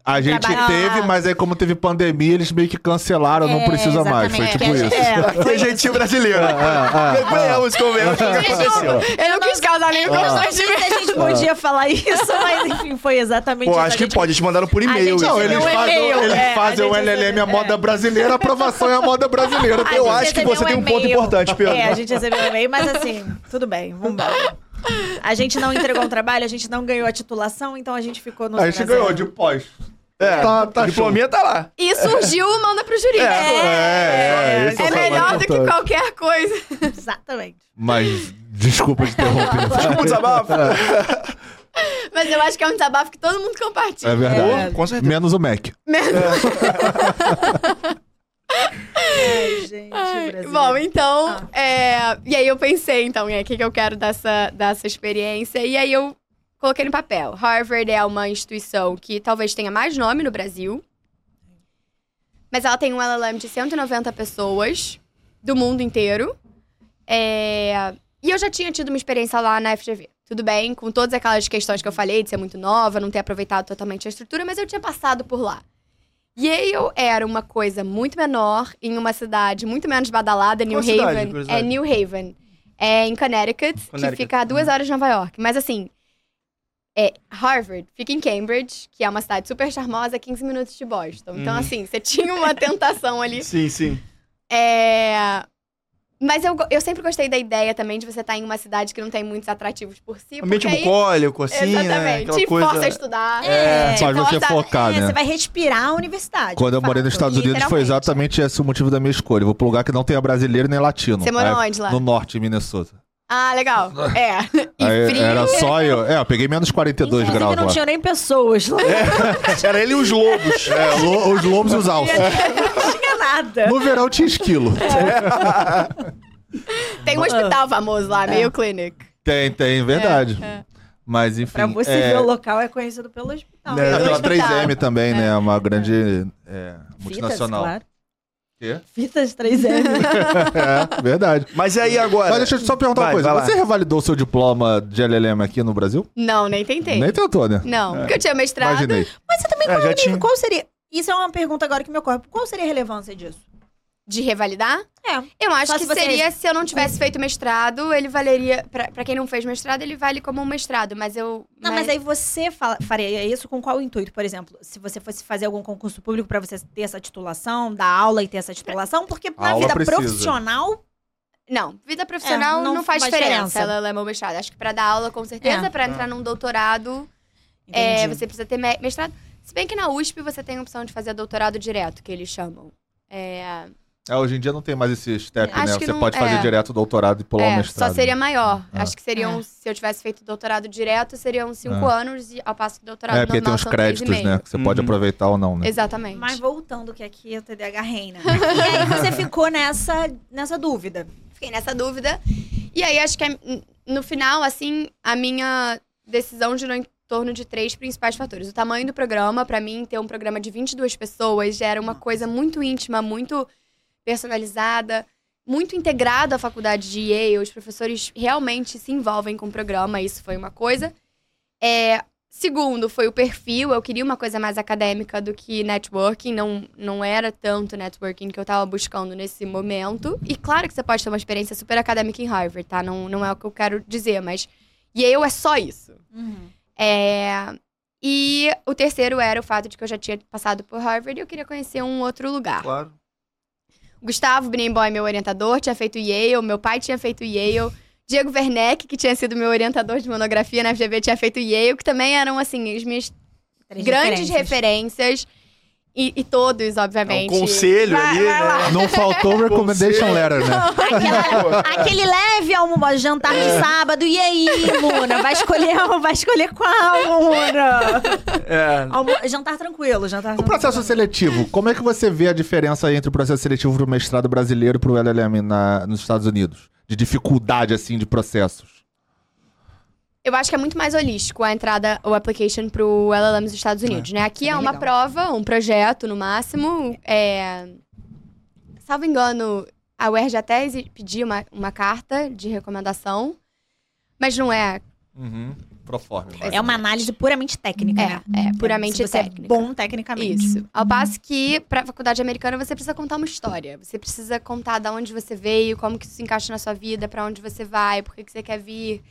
A gente Trabalhar- teve, mas aí como teve pandemia, eles meio que cancelaram, não É, precisa mais. Foi tipo a isso. gente- é, Foi jeitinho brasileiro. É, é, é. Venhamos, convenhamos, o que aconteceu? Eu não quis causar nenhum constrangimento. se a gente podia falar isso, mas enfim, foi exatamente Pô, isso. acho que gente- pode, eles mandaram por e-mail. Não, eles fazem, eles é, o LLM a moda é. brasileira, a aprovação é a moda brasileira. Eu acho que você tem um ponto importante, Pedro. É, a gente recebeu um e-mail, mas assim, tudo bem, vamos embora. A gente não entregou um trabalho, a gente não ganhou a titulação, então a gente ficou no A gente ganhou de pós. É, Tá- tá a diplominha tá lá. E surgiu o Manda pro Jurídico. É, é, É, o mais melhor do que qualquer coisa. Exatamente. Mas, desculpa te interromper. Desculpa o desabafo. Mas eu acho que é um desabafo que todo mundo compartilha. É verdade. Com certeza. Menos o Mac. Ai, gente, brasileiro. Bom, então, Ah. é, e aí eu pensei, então, o que, que eu quero dessa, dessa experiência? E aí eu coloquei no papel. Harvard é uma instituição que talvez tenha mais nome no Brasil, mas ela tem um LLM de 190 pessoas do mundo inteiro. É, E eu já tinha tido uma experiência lá na FGV. Tudo bem, com todas aquelas questões que eu falei, de ser muito nova, não ter aproveitado totalmente a estrutura, mas eu tinha passado por lá. Yale era uma coisa muito menor, em uma cidade muito menos badalada, New cidade, Haven. É New Haven. É em Connecticut, que Connecticut. fica a duas horas de Nova York. Mas assim, é, Harvard fica em Cambridge, que é uma cidade super charmosa, 15 minutos de Boston. Então, Uhum. assim, você tinha uma tentação ali. Sim, sim. É... Mas eu, eu sempre gostei da ideia também de você estar em uma cidade que não tem muitos atrativos por si. Ambiente aí- bucólico, assim, né? Exatamente. Aquela Te coisa... força a estudar. É, te Faz você força- focar, É, né? Você vai respirar a universidade. Quando eu morei nos. Estados Unidos, foi exatamente esse o motivo da minha escolha. Eu vou pro lugar que não tenha brasileiro nem latino. Você morou Aí, onde lá? No norte, em Minnesota. Ah, legal. É. E Aí frio. Era só eu. É, eu peguei menos 42 Inclusive, graus não lá. tinha nem pessoas lá. Era ele e os lobos. É, lo- os lobos e os alces. Não tinha nada. No verão tinha esquilo. Tem um hospital famoso lá, Mayo Clinic. Tem, tem, verdade. É. Mas enfim. Pra você é, ver o local é conhecido pelo hospital. É, Pela hospital. 3M também, né? Uma grande é, Fitas, multinacional. claro. Quê? Fitas 3M. é, verdade. Mas e aí agora? Mas deixa eu só perguntar Vai, uma coisa. Você revalidou o seu diploma de LLM aqui no Brasil? Não, nem tentei. Nem tentou, né? Não, porque eu tinha mestrado. Imaginei. Mas você também, É, qual, já é- tinha. qual seria... Isso é uma pergunta agora que me ocorre. Qual seria a relevância disso? De revalidar? É. Eu acho Só que se você- seria se eu não tivesse feito mestrado, ele valeria. Pra, pra quem não fez mestrado, ele vale como um mestrado, mas eu. Não, mas aí você fala- faria isso com qual intuito? Por exemplo, se você fosse fazer algum concurso público pra você ter essa titulação, dar aula e ter essa titulação, porque na vida precisa. profissional Não, vida profissional É, não não, faz faz diferença. diferença. Ela, ela é meu mestrado. Acho que pra dar aula, com certeza. É. Pra entrar num doutorado, é, você precisa ter me- mestrado. Se bem que na USP você tem a opção de fazer doutorado direto, que eles chamam. É, É, hoje em dia não tem mais esse step, Acho né? Você não- pode fazer é. direto o doutorado e pular o é, mestrado. só seria maior. Ah. Acho que seriam, É. se eu tivesse feito doutorado direto, seriam cinco Ah. anos, e ao passo que doutorado É, porque tem normal e créditos, né? Que você pode Uhum. aproveitar ou não, né? Exatamente. Mas voltando, que aqui é o TDAH reina. e aí você ficou nessa, nessa dúvida. Fiquei nessa dúvida. E aí, acho que é, no final, assim, a minha decisão girou em torno de três principais fatores. O tamanho do programa, pra mim, ter um programa de 22 pessoas já era uma coisa muito íntima, muito personalizada, muito integrada à faculdade de Yale. Os professores realmente se envolvem com o programa, isso foi uma coisa. É, segundo, foi o perfil. Eu queria uma coisa mais acadêmica do que networking. Não, não era tanto networking que eu tava buscando nesse momento. E claro que você pode ter uma experiência super acadêmica em Harvard, tá? Não, não é o que eu quero dizer, mas Yale é só isso. É, E o terceiro era o fato de que eu já tinha passado por Harvard e eu queria conhecer um outro lugar. Claro. Gustavo Brimboy, meu orientador, tinha feito Yale, meu pai tinha feito Yale. Diego Werneck, que tinha sido meu orientador de monografia na FGV, tinha feito Yale, que também eram, assim, as minhas Três grandes referências. referências. E, e todos, É obviamente. um conselho Vai- ali, vai né? Não faltou o recommendation Conselho. letter, né? Aquela- aquele leve almoço, jantar de sábado. E aí, Luna? Vai escolher, vai escolher qual, Luna? É. Almo- jantar tranquilo, jantar O processo seletivo, como é que você vê a diferença entre o processo seletivo pro mestrado brasileiro e pro LLM na, nos Estados Unidos? De dificuldade, assim, de processos. Eu acho que é muito mais holístico a entrada, o application pro LLM dos Estados Unidos, né? Aqui É é, uma legal. prova, um projeto no máximo. É... Salvo engano, a UERJ até pediu uma, uma carta de recomendação, mas não é. Uhum. Proforme. É uma análise puramente técnica, né? É, é puramente Se você técnica. É bom tecnicamente. Isso. Ao passo que, pra faculdade americana, você precisa contar uma história. Você precisa contar de onde você veio, como que isso se encaixa na sua vida, pra onde você vai, por que que você quer vir.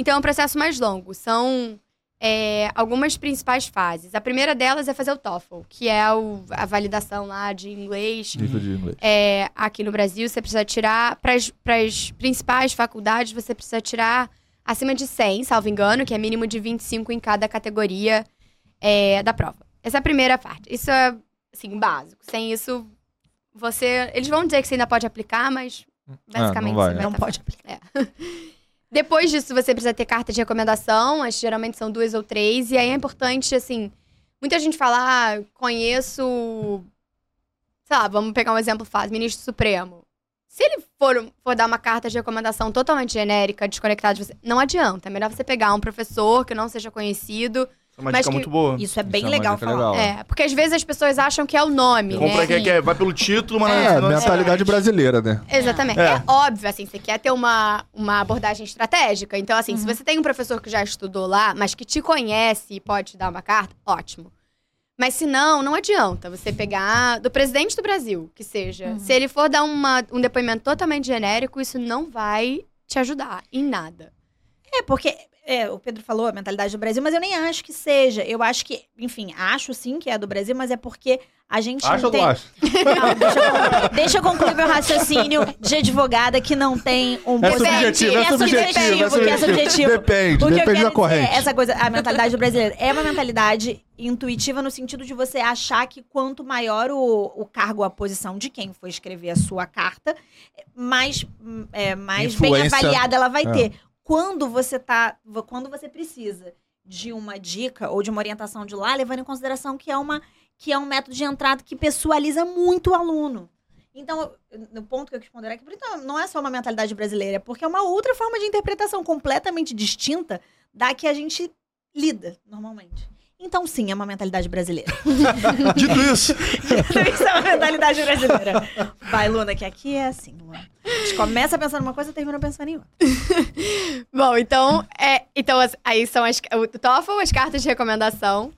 Então é um processo mais longo. São é, algumas principais fases. A primeira delas é fazer o TOEFL, que é o- a validação lá de inglês. Nível de inglês. É, aqui no Brasil, você precisa tirar. Para as principais faculdades, você precisa tirar acima de 100, salvo engano, que é mínimo de 25 em cada categoria é, da prova. Essa é a primeira parte. Isso é, assim, básico. Sem isso, você. Eles vão dizer que você ainda pode aplicar, mas basicamente não vai, você né? vai Não tá pode aplicar. depois disso, você precisa ter carta de recomendação, as geralmente são duas ou três, e aí é importante, assim, muita gente fala, ah, conheço, sei lá, vamos pegar um exemplo fácil, ministro supremo. Se ele for, for dar uma carta de recomendação totalmente genérica, desconectada de você, não adianta. É melhor você pegar um professor que não seja conhecido. É uma Mas dica que- muito boa. Isso é bem Isso é legal dica falar. legal. É, porque às vezes as pessoas acham que é o nome, Compra né? vai pelo título, mas É, não mentalidade brasileira, né? Exatamente. É. É. óbvio, assim, você quer ter uma, uma abordagem estratégica. Então, assim, se você tem um professor que já estudou lá, mas que te conhece e pode te dar uma carta, ótimo. Mas se não, não adianta você pegar do presidente do Brasil, que seja. Se ele for dar uma, um depoimento totalmente genérico, isso não vai te ajudar em nada. É, porque é, o Pedro falou a mentalidade do Brasil, mas eu nem acho que seja. Eu acho que, enfim, acho sim que é do Brasil, mas é porque a gente Acha não ou tem. não acha? Não, deixa, eu, deixa eu concluir meu raciocínio de advogada que não tem um É subjetivo, é subjetivo, é que é subjetivo. Depende, O que eu depende quero da dizer, corrente. essa coisa, a mentalidade do brasileiro é uma mentalidade intuitiva no sentido de você achar que quanto maior o, o cargo, a posição de quem for escrever a sua carta, mais, hum, é, mais bem avaliada ela vai É. ter. Quando você tá, quando você precisa de uma dica ou de uma orientação de lá, levando em consideração que é uma que é um método de entrada que pessoaliza muito o aluno. Então, no ponto que eu quis responder aqui, então, não é só uma mentalidade brasileira, é porque é uma outra forma de interpretação completamente distinta da que a gente lida normalmente. Então, sim, é uma mentalidade brasileira. Dito isso, Isso é uma mentalidade brasileira. Vai, Luna, que aqui é assim, Luna. A gente começa pensando uma coisa e termina pensando em outra. Bom, então, é, então aí são as, o TOEFL, as cartas de recomendação.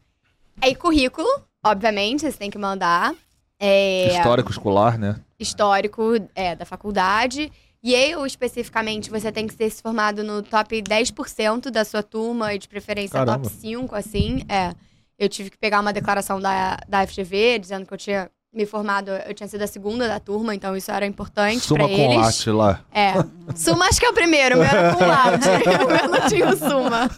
Aí currículo, obviamente, você tem que mandar. É, Histórico escolar, né? histórico é, da faculdade. Yale, especificamente, você tem que ter se formado no top 10% da sua turma e de preferência Caramba. top 5, assim. É. Eu tive que pegar uma declaração da, da FGV dizendo que eu tinha me formado, eu tinha sido a segunda da turma, então isso era importante Suma pra com lá. É. Suma acho que é o primeiro, o meu era com o meu não tinha o suma.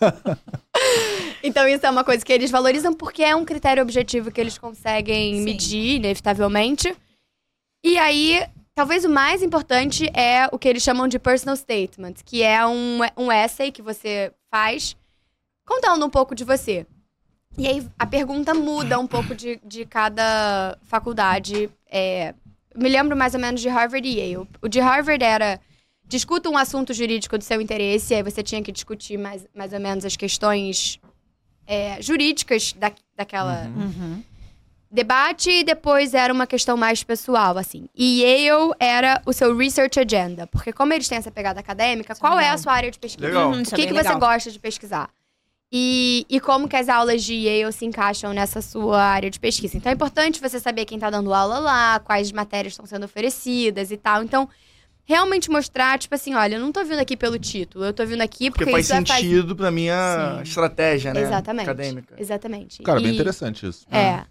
Então isso é uma coisa que eles valorizam porque é um critério objetivo que eles conseguem Sim. medir, inevitavelmente. E aí, talvez o mais importante é o que eles chamam de personal statement, que é um, um essay que você faz contando um pouco de você. E aí a pergunta muda um pouco de, de cada faculdade. É, me lembro mais ou menos de Harvard e Yale. O de Harvard era discuta um assunto jurídico do seu interesse, aí você tinha que discutir mais, mais ou menos as questões é, jurídicas da, daquela Uhum. Debate e depois era uma questão mais pessoal, assim. E Yale era o seu research agenda, porque como eles têm essa pegada acadêmica, qual é legal. a sua área de pesquisa? Legal. Uhum, O isso é que, bem que você gosta de pesquisar? E, e como que as aulas de Yale se encaixam nessa sua área de pesquisa. Então é importante você saber quem tá dando aula lá, quais matérias estão sendo oferecidas e tal. Então, realmente mostrar, tipo assim, olha, eu não tô vindo aqui pelo título, eu tô vindo aqui porque, Porque faz isso fazer- sentido pra minha Sim. estratégia, né? Exatamente. Acadêmica. Exatamente. Cara, bem E- interessante isso. é.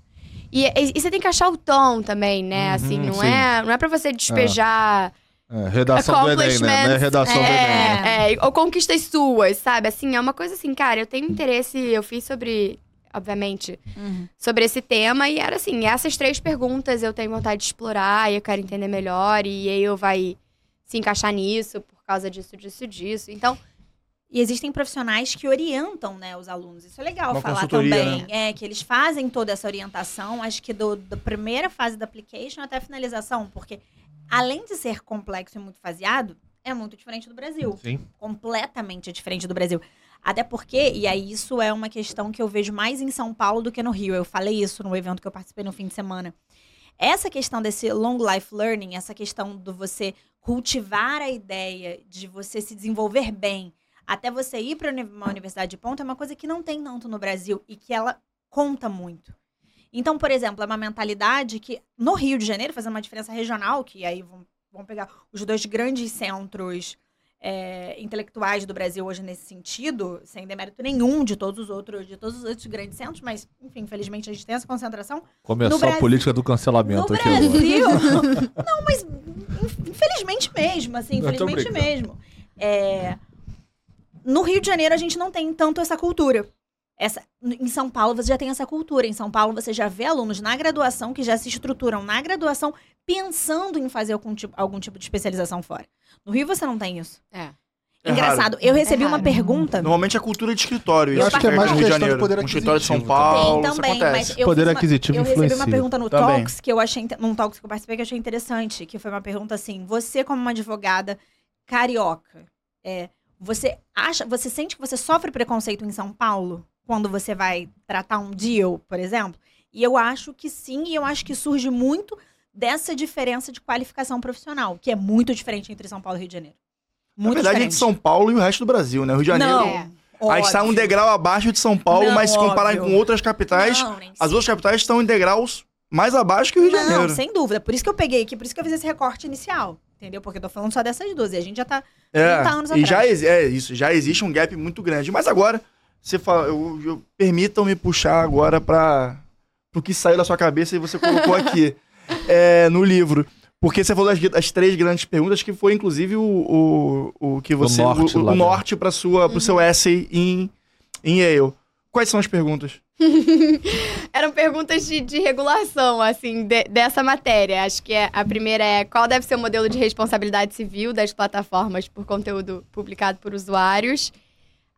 E, e- e você tem que achar o tom também, né? assim, não Uhum, sim. é, não é para você despejar É, redação do Enem, né? Não é redação do Enem. é, é, ou conquistas suas, sabe? Assim, é uma coisa assim, cara, eu tenho interesse, eu fiz sobre, obviamente, Uhum. sobre esse tema e era assim, essas três perguntas eu tenho vontade de explorar e eu quero entender melhor e aí eu vai se encaixar nisso por causa disso, disso, disso. Então, E existem profissionais que orientam, né, os alunos. Isso é legal Uma falar também. É, que eles fazem toda essa orientação, acho que do, da primeira fase da application até a finalização, porque além de ser complexo e muito faseado, é muito diferente do Brasil. Sim. completamente diferente do Brasil. Até porque, e aí isso é uma questão que eu vejo mais em São Paulo do que no Rio. Eu falei isso no evento que eu participei no fim de semana. Essa questão desse long life learning, essa questão do você cultivar a ideia de você se desenvolver bem, até você ir para uma universidade de ponta, é uma coisa que não tem tanto no Brasil e que ela conta muito. Então, por exemplo, é uma mentalidade que no Rio de Janeiro, fazendo uma diferença regional, que aí vão, pegar os dois grandes centros é, intelectuais do Brasil hoje nesse sentido, sem demérito nenhum de todos os outros, de todos os outros grandes centros, mas, enfim, infelizmente a gente tem essa concentração. Começou No a Brasil- política do cancelamento no aqui. Brasil. não, mas in- infelizmente mesmo, assim, infelizmente mesmo. É, no Rio de Janeiro a gente não tem tanto essa cultura. Essa, em São Paulo você já tem essa cultura. Em São Paulo você já vê alunos na graduação que já se estruturam na graduação pensando em fazer algum tipo, algum tipo de especialização fora. No Rio você não tem isso. é. É Engraçado, eu recebi É uma pergunta. Normalmente é cultura de escritório. Eu isso acho que é mais Rio de questão de Janeiro. poder Um escritório de São aquisitivo. Paulo, Tem também, mas eu Poder fiz uma- aquisitivo Eu recebi uma pergunta no Também. Talks que eu achei, num Talks que eu participei que eu achei interessante, que foi uma pergunta assim: você como uma advogada carioca, é, você acha, você sente que você sofre preconceito em São Paulo quando você vai tratar um deal, por exemplo? E eu acho que sim, e eu acho que surge muito dessa diferença de qualificação profissional, que é muito diferente entre São Paulo e Rio de Janeiro. Na Muito verdade, é diferente. de São Paulo e o resto do Brasil, né? Rio de Janeiro. Não. É. Aí está um degrau abaixo de São Paulo, Não, mas se comparar óbvio. com outras capitais, Não, as outras capitais estão em degraus mais abaixo que o Rio de Não, Janeiro. sem dúvida. Por isso que eu peguei aqui, por isso que eu fiz esse recorte inicial. Entendeu? Porque eu tô falando só dessas duas. E a gente já tá 30 anos É, e atrás. já, é isso, já existe um gap muito grande. Mas agora, você fala, eu, eu- permitam-me puxar agora para o que saiu da sua cabeça e você colocou aqui é, no livro. Porque você falou das, das três grandes perguntas, que foi inclusive o, o, o que você. norte o, o norte para sua pro seu essay em, em Yale. Quais são as perguntas? Eram perguntas de, de regulação, assim, de- dessa matéria. Acho que é- a primeira é qual deve ser o modelo de responsabilidade civil das plataformas por conteúdo publicado por usuários.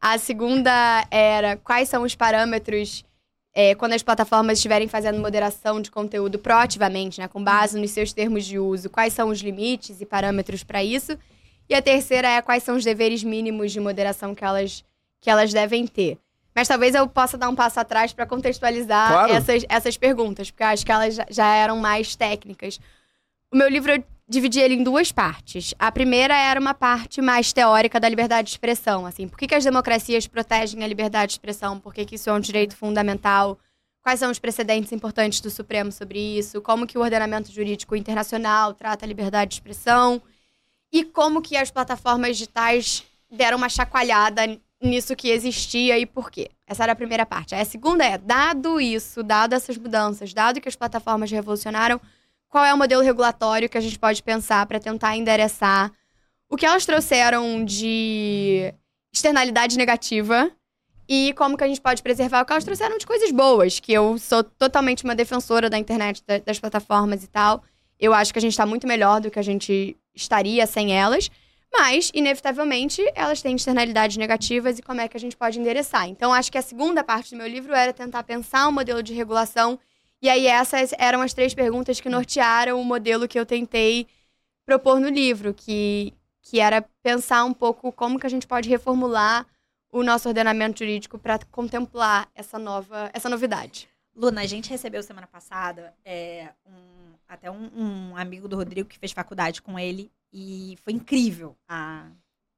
A segunda era quais são os parâmetros é, quando as plataformas estiverem fazendo moderação de conteúdo proativamente, né, com base nos seus termos de uso, quais são os limites e parâmetros para isso. E a terceira é quais são os deveres mínimos de moderação que elas, que elas devem ter. Mas talvez eu possa dar um passo atrás para contextualizar Claro. essas, essas perguntas, porque eu acho que elas já, já eram mais técnicas. O meu livro eu dividi ele em duas partes. A primeira era uma parte mais teórica da liberdade de expressão, assim, por que, que as democracias protegem a liberdade de expressão, por que, que isso é um direito fundamental, quais são os precedentes importantes do Supremo sobre isso, como que o ordenamento jurídico internacional trata a liberdade de expressão e como que as plataformas digitais deram uma chacoalhada nisso que existia e por quê. Essa era a primeira parte. Aí a segunda é, dado isso, dado essas mudanças, dado que as plataformas revolucionaram, qual é o modelo regulatório que a gente pode pensar para tentar endereçar o que elas trouxeram de externalidade negativa e como que a gente pode preservar o que elas trouxeram de coisas boas, que eu sou totalmente uma defensora da internet, da- das plataformas e tal. Eu acho que a gente está muito melhor do que a gente estaria sem elas, mas, inevitavelmente, elas têm externalidades negativas e como é que a gente pode endereçar. Então, acho que a segunda parte do meu livro era tentar pensar um modelo de regulação, e aí essas eram as três perguntas que nortearam o modelo que eu tentei propor no livro, que, que era pensar um pouco como que a gente pode reformular o nosso ordenamento jurídico para contemplar essa nova, essa novidade. Luna, a gente recebeu semana passada é, um- até um, um amigo do Rodrigo que fez faculdade com ele e foi incrível a,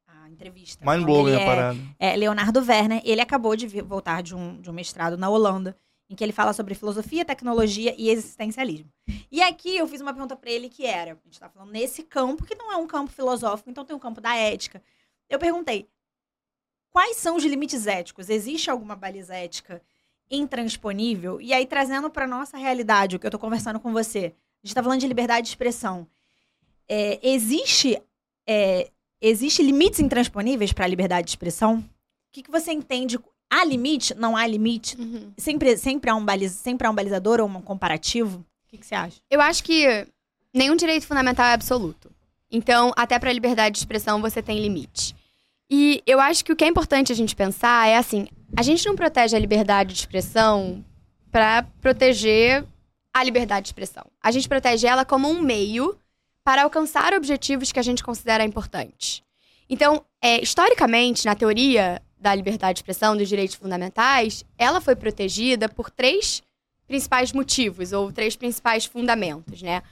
a entrevista. Mind blowing a é- parada. é Leonardo Werner. Ele acabou de vi- voltar de um, de um mestrado na Holanda, em que ele fala sobre filosofia, tecnologia e existencialismo. E aqui eu fiz uma pergunta para ele que era: a gente tá falando nesse campo, que não é um campo filosófico, então tem um campo da ética. Eu perguntei: quais são os limites éticos? Existe alguma baliza ética intransponível? E aí, trazendo para nossa realidade, o que eu tô conversando com você, gente tá falando de liberdade de expressão. É, existe é, existe limites intransponíveis para a liberdade de expressão? O que, que você entende? Há limite? Não há limite? Sempre, sempre, há, um baliz, sempre há um balizador ou um comparativo? O que, que você acha? Eu acho que nenhum direito fundamental é absoluto. Então, até para a liberdade de expressão você tem limite. E eu acho que o que é importante a gente pensar é assim: a gente não protege a liberdade de expressão para proteger a liberdade de expressão. A gente protege ela como um meio para alcançar objetivos que a gente considera importantes. Então, é, historicamente, na teoria da liberdade de expressão, dos direitos fundamentais, ela foi protegida por três principais motivos, ou três principais fundamentos, né?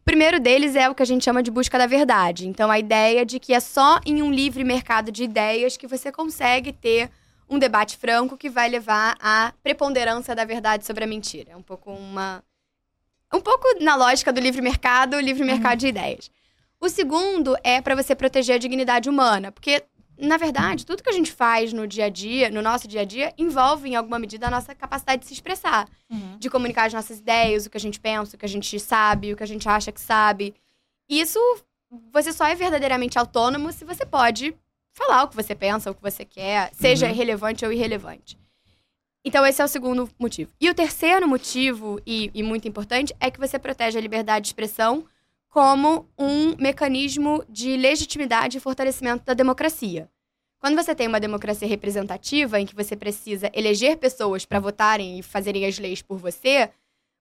O primeiro deles é o que a gente chama de busca da verdade. Então, a ideia de que é só em um livre mercado de ideias que você consegue ter um debate franco que vai levar à preponderância da verdade sobre a mentira. É um pouco uma. Um pouco na lógica do livre mercado, o livre mercado de ideias. O segundo é para você proteger a dignidade humana, porque na verdade, tudo que a gente faz no dia a dia, no nosso dia a dia, envolve em alguma medida a nossa capacidade de se expressar de comunicar as nossas ideias, o que a gente pensa, o que a gente sabe, o que a gente acha que sabe. Isso você só é verdadeiramente autônomo se você pode falar o que você pensa, o que você quer, seja Uhum. relevante ou irrelevante. Então, esse é o segundo motivo. E o terceiro motivo, e, e muito importante, é que você protege a liberdade de expressão como um mecanismo de legitimidade e fortalecimento da democracia. Quando você tem uma democracia representativa, em que você precisa eleger pessoas para votarem e fazerem as leis por você,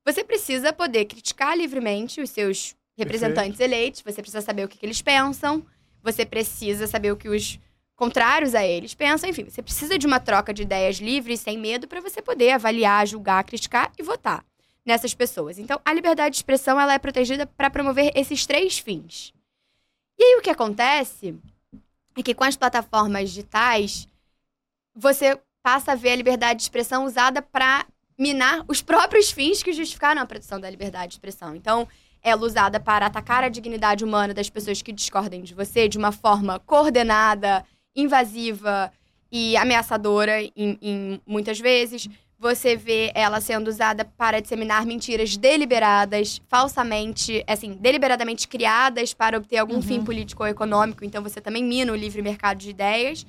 você precisa poder criticar livremente os seus representantes eleitos, você precisa saber o que, que eles pensam, você precisa saber o que os contrários a eles pensam, enfim, você precisa de uma troca de ideias livres, sem medo, para você poder avaliar, julgar, criticar e votar nessas pessoas. Então, a liberdade de expressão ela é protegida para promover esses três fins. E aí o que acontece é que com as plataformas digitais, você passa a ver a liberdade de expressão usada para minar os próprios fins que justificaram a proteção da liberdade de expressão. Então, ela usada para atacar a dignidade humana das pessoas que discordem de você de uma forma coordenada, invasiva e ameaçadora, em, em muitas vezes. Você vê ela sendo usada para disseminar mentiras deliberadas, falsamente, assim, deliberadamente criadas para obter algum Uhum. fim político ou econômico. Então, você também mina o livre mercado de ideias.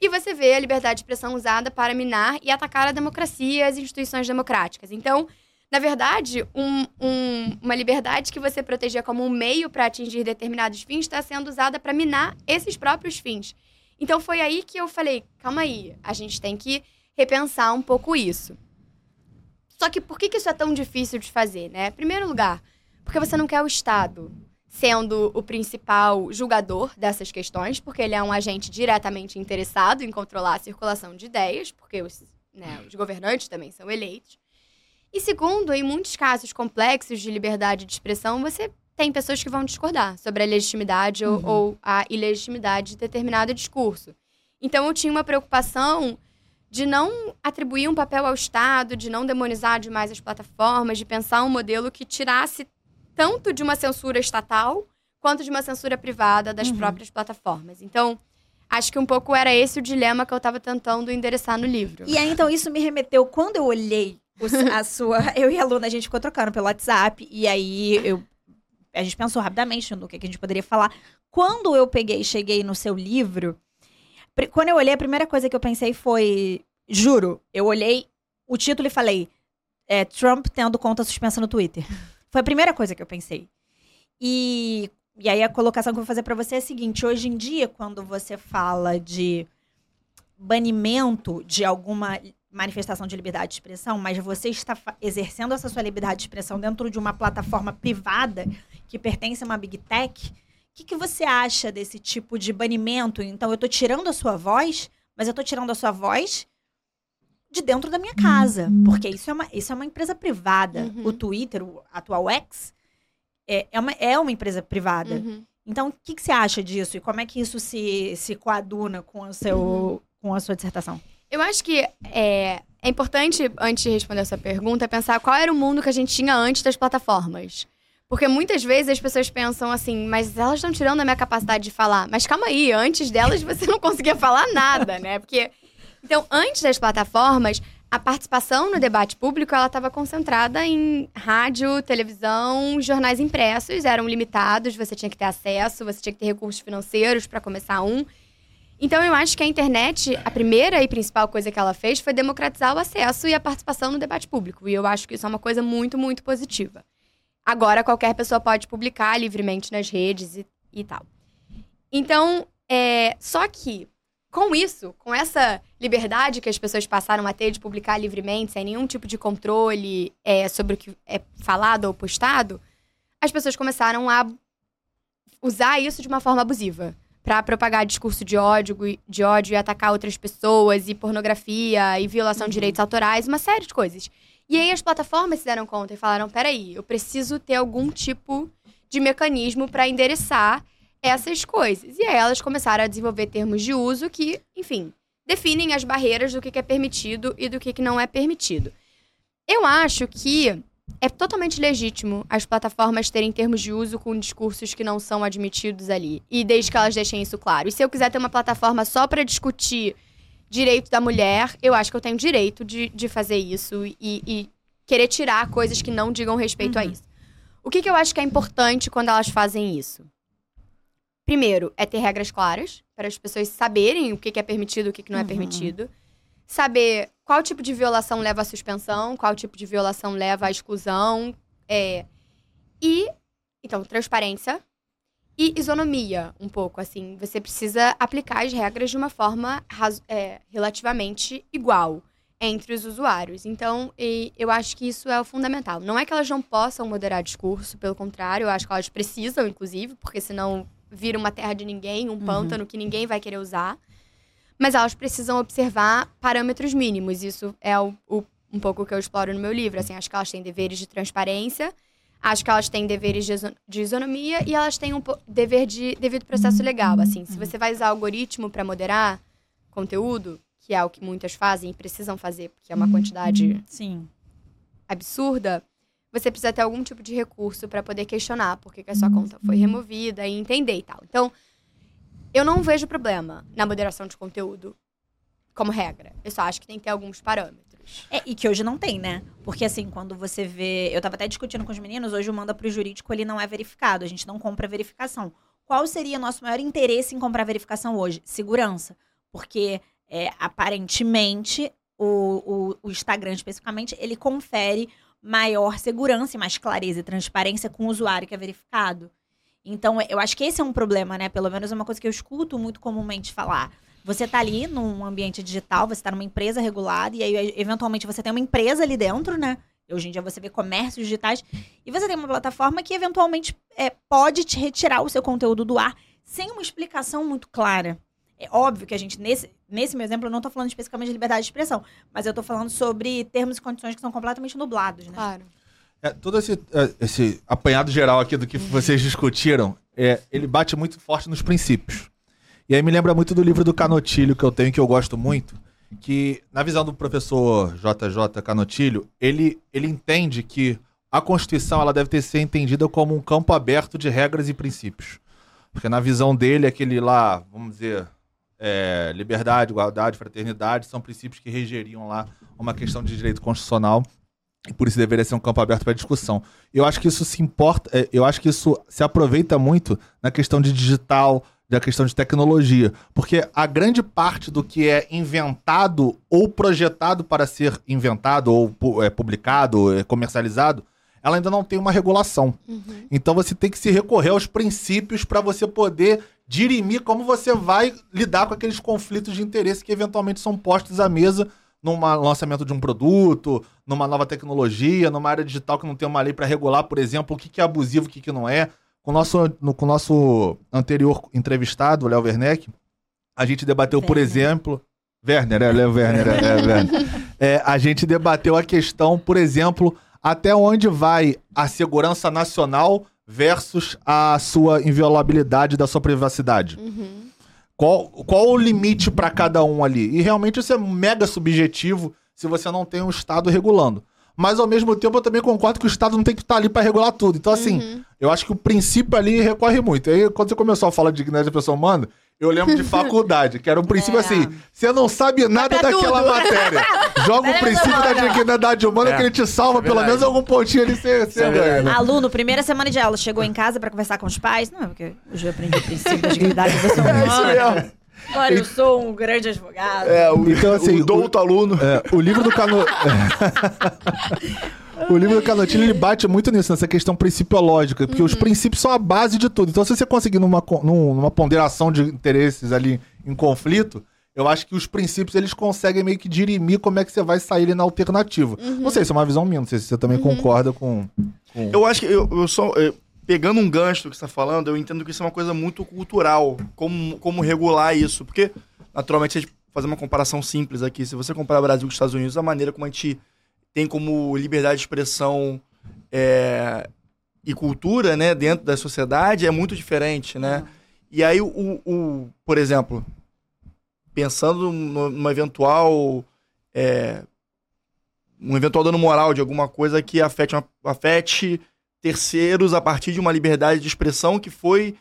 E você vê a liberdade de expressão usada para minar e atacar a democracia e as instituições democráticas. Então, na verdade, um- um- uma liberdade que você protegia como um meio para atingir determinados fins está sendo usada para minar esses próprios fins. Então, foi aí que eu falei: calma aí, a gente tem que repensar um pouco isso. Só que por que, isso é tão difícil de fazer, né? Primeiro lugar, porque você não quer o Estado sendo o principal julgador dessas questões, porque ele é um agente diretamente interessado em controlar a circulação de ideias, porque os, né, os governantes também são eleitos. E segundo, em muitos casos complexos de liberdade de expressão, você tem pessoas que vão discordar sobre a legitimidade ou- Uhum. ou a ilegitimidade de determinado discurso. Então eu tinha uma preocupação de não atribuir um papel ao Estado, de não demonizar demais as plataformas, de pensar um modelo que tirasse tanto de uma censura estatal quanto de uma censura privada das Uhum. próprias plataformas. Então, acho que um pouco era esse o dilema que eu tava tentando endereçar no livro. E aí, então, isso me remeteu, quando eu olhei a sua. Eu e a Luna, a gente ficou trocando pelo WhatsApp, e aí eu. A gente pensou rapidamente no que, a gente poderia falar. Quando eu peguei e cheguei no seu livro, quando eu olhei, a primeira coisa que eu pensei foi. Juro, eu olhei o título e falei: é, Trump tendo conta suspensa no Twitter. Foi a primeira coisa que eu pensei. E, e aí a colocação que eu vou fazer pra você é a seguinte: hoje em dia, quando você fala de banimento de alguma manifestação de liberdade de expressão, mas você está exercendo essa sua liberdade de expressão dentro de uma plataforma privada que pertence a uma big tech, o que, que você acha desse tipo de banimento? Então, eu estou tirando a sua voz, mas eu estou tirando a sua voz de dentro da minha casa, porque isso é uma, isso é uma empresa privada. Uhum. O Twitter, o atual X, é, é, uma, é uma empresa privada. Uhum. Então, o que, que você acha disso? E como é que isso se, se coaduna com, o seu, Uhum. com a sua dissertação? Eu acho que é, é importante, antes de responder essa pergunta, pensar qual era o mundo que a gente tinha antes das plataformas. Porque muitas vezes as pessoas pensam assim, mas elas estão tirando a minha capacidade de falar. Mas calma aí, antes delas você não conseguia falar nada, né? Porque. Então, antes das plataformas, a participação no debate público ela estava concentrada em rádio, televisão, jornais impressos, eram limitados, você tinha que ter acesso, você tinha que ter recursos financeiros para começar um. Então, eu acho que a internet, a primeira e principal coisa que ela fez foi democratizar o acesso e a participação no debate público. E eu acho que isso é uma coisa muito, muito positiva. Agora, qualquer pessoa pode publicar livremente nas redes e, e tal. Então, é, só que, com isso, com essa liberdade que as pessoas passaram a ter de publicar livremente, sem nenhum tipo de controle é, sobre o que é falado ou postado, as pessoas começaram a usar isso de uma forma abusiva para propagar discurso de ódio, de ódio e atacar outras pessoas, e pornografia, e violação de direitos autorais, uma série de coisas. E aí as plataformas se deram conta e falaram: peraí, eu preciso ter algum tipo de mecanismo para endereçar essas coisas. E aí elas começaram a desenvolver termos de uso que, enfim, definem as barreiras do que é permitido e do que não é permitido. Eu acho que é totalmente legítimo as plataformas terem termos de uso com discursos que não são admitidos ali. E desde que elas deixem isso claro. E se eu quiser ter uma plataforma só para discutir direito da mulher, eu acho que eu tenho direito de, de fazer isso e, e querer tirar coisas que não digam respeito a isso. O que, que eu acho que é importante quando elas fazem isso? Primeiro, é ter regras claras, para as pessoas saberem o que, que é permitido e o que, que não é Uhum. permitido. Saber qual tipo de violação leva à suspensão, qual tipo de violação leva à exclusão. É... E, então, transparência e isonomia, um pouco, assim. Você precisa aplicar as regras de uma forma é, relativamente igual entre os usuários. Então, e- eu acho que isso é o fundamental. Não é que elas não possam moderar discurso, pelo contrário, eu acho que elas precisam, inclusive, porque senão vira uma terra de ninguém, um pântano que ninguém vai querer usar. Mas elas precisam observar parâmetros mínimos. Isso é o, o- um pouco o que eu exploro no meu livro. Assim, acho que elas têm deveres de transparência, acho que elas têm deveres de, iso- de isonomia e elas têm um dever de devido processo legal. Assim, se você vai usar algoritmo para moderar conteúdo, que é o que muitas fazem e precisam fazer, porque é uma quantidade Sim. absurda, você precisa ter algum tipo de recurso para poder questionar por que, que a sua conta foi removida e entender e tal. Então, eu não vejo problema na moderação de conteúdo como regra. Eu só acho que tem que ter alguns parâmetros. É, e que hoje não tem, né? Porque assim, quando você vê. Eu tava até discutindo com os meninos, hoje o manda pro jurídico ele não é verificado. A gente não compra verificação. Qual seria o nosso maior interesse em comprar verificação hoje? Segurança. Porque é, aparentemente o, o, o Instagram, especificamente, ele confere maior segurança e mais clareza e transparência com o usuário que é verificado. Então, eu acho que esse é um problema, né? Pelo menos é uma coisa que eu escuto muito comumente falar. Você tá ali num ambiente digital, você tá numa empresa regulada, e aí, eventualmente, você tem uma empresa ali dentro, né? Hoje em dia você vê comércios digitais, e você tem uma plataforma que eventualmente é, pode te retirar o seu conteúdo do ar sem uma explicação muito clara. É óbvio que a gente, nesse, nesse meu exemplo, eu não tô falando especificamente de liberdade de expressão, mas eu tô falando sobre termos e condições que são completamente nublados, né? Claro. É, todo esse, é, esse apanhado geral aqui do que vocês discutiram, é, ele bate muito forte nos princípios. E aí me lembra muito do livro do Canotilho, que eu tenho, que eu gosto muito, que, na visão do professor JJ Canotilho, ele, ele entende que a Constituição ela deve ter ser entendida como um campo aberto de regras e princípios. Porque na visão dele, aquele lá, vamos dizer, é, liberdade, igualdade, fraternidade, são princípios que regeriam lá uma questão de direito constitucional e por isso deveria ser um campo aberto para discussão. Eu acho que isso se importa, é, eu acho que isso se aproveita muito na questão de digital, da questão de tecnologia, porque a grande parte do que é inventado ou projetado para ser inventado ou é, publicado, é, comercializado, ela ainda não tem uma regulação. Então você tem que se recorrer aos princípios para você poder dirimir como você vai lidar com aqueles conflitos de interesse que eventualmente são postos à mesa num lançamento de um produto, numa nova tecnologia, numa área digital que não tem uma lei para regular, por exemplo, o que, que é abusivo, o que, que não é. Com o nosso, no, com nosso anterior entrevistado, o Léo Werneck, a gente debateu, por Werner. exemplo. Werner, é, Léo Werner, é, é, Werner. É, a gente debateu a questão, por exemplo, até onde vai a segurança nacional versus a sua inviolabilidade da sua privacidade. Qual, qual o limite para cada um ali? E realmente isso é mega subjetivo se você não tem um Estado regulando. Mas ao mesmo tempo eu também concordo que o Estado não tem que estar ali para regular tudo. Então, assim, eu acho que o princípio ali recorre muito. Aí, quando você começou a falar de dignidade da pessoa humana, eu lembro de faculdade, que era um princípio É. assim: você não sabe nada daquela tudo. matéria. Joga o princípio da dignidade humana É, que ele te salva, é pelo menos algum pontinho ali você, você é ganha. né? Aluno, primeira semana de aula, chegou em casa pra conversar com os pais. Não, porque hoje eu aprendi o princípio da dignidade da pessoa É isso humana. mesmo. Agora eu sou um grande advogado. É, o, Então, assim, o douto aluno. É, o livro do Cano... o livro do Canotino, ele bate muito nisso, nessa questão principiológica, porque os princípios são a base de tudo. Então, se você conseguir numa, numa ponderação de interesses ali em conflito, eu acho que os princípios, eles conseguem meio que dirimir como é que você vai sair ali na alternativa. Não sei se é uma visão minha, não sei se você também concorda com... com... Eu acho que eu, eu só. eu- pegando um gancho do que você está falando, eu entendo que isso é uma coisa muito cultural. Como, como regular isso. Porque, naturalmente, gente fazer uma comparação simples aqui. Se você comparar Brasil com os Estados Unidos, a maneira como a gente tem como liberdade de expressão é, e cultura, né, dentro da sociedade é muito diferente, né? E aí, o, o- por exemplo, pensando numa eventual. é, um eventual dano moral de alguma coisa que afete, uma- afete terceiros a partir de uma liberdade de expressão que foi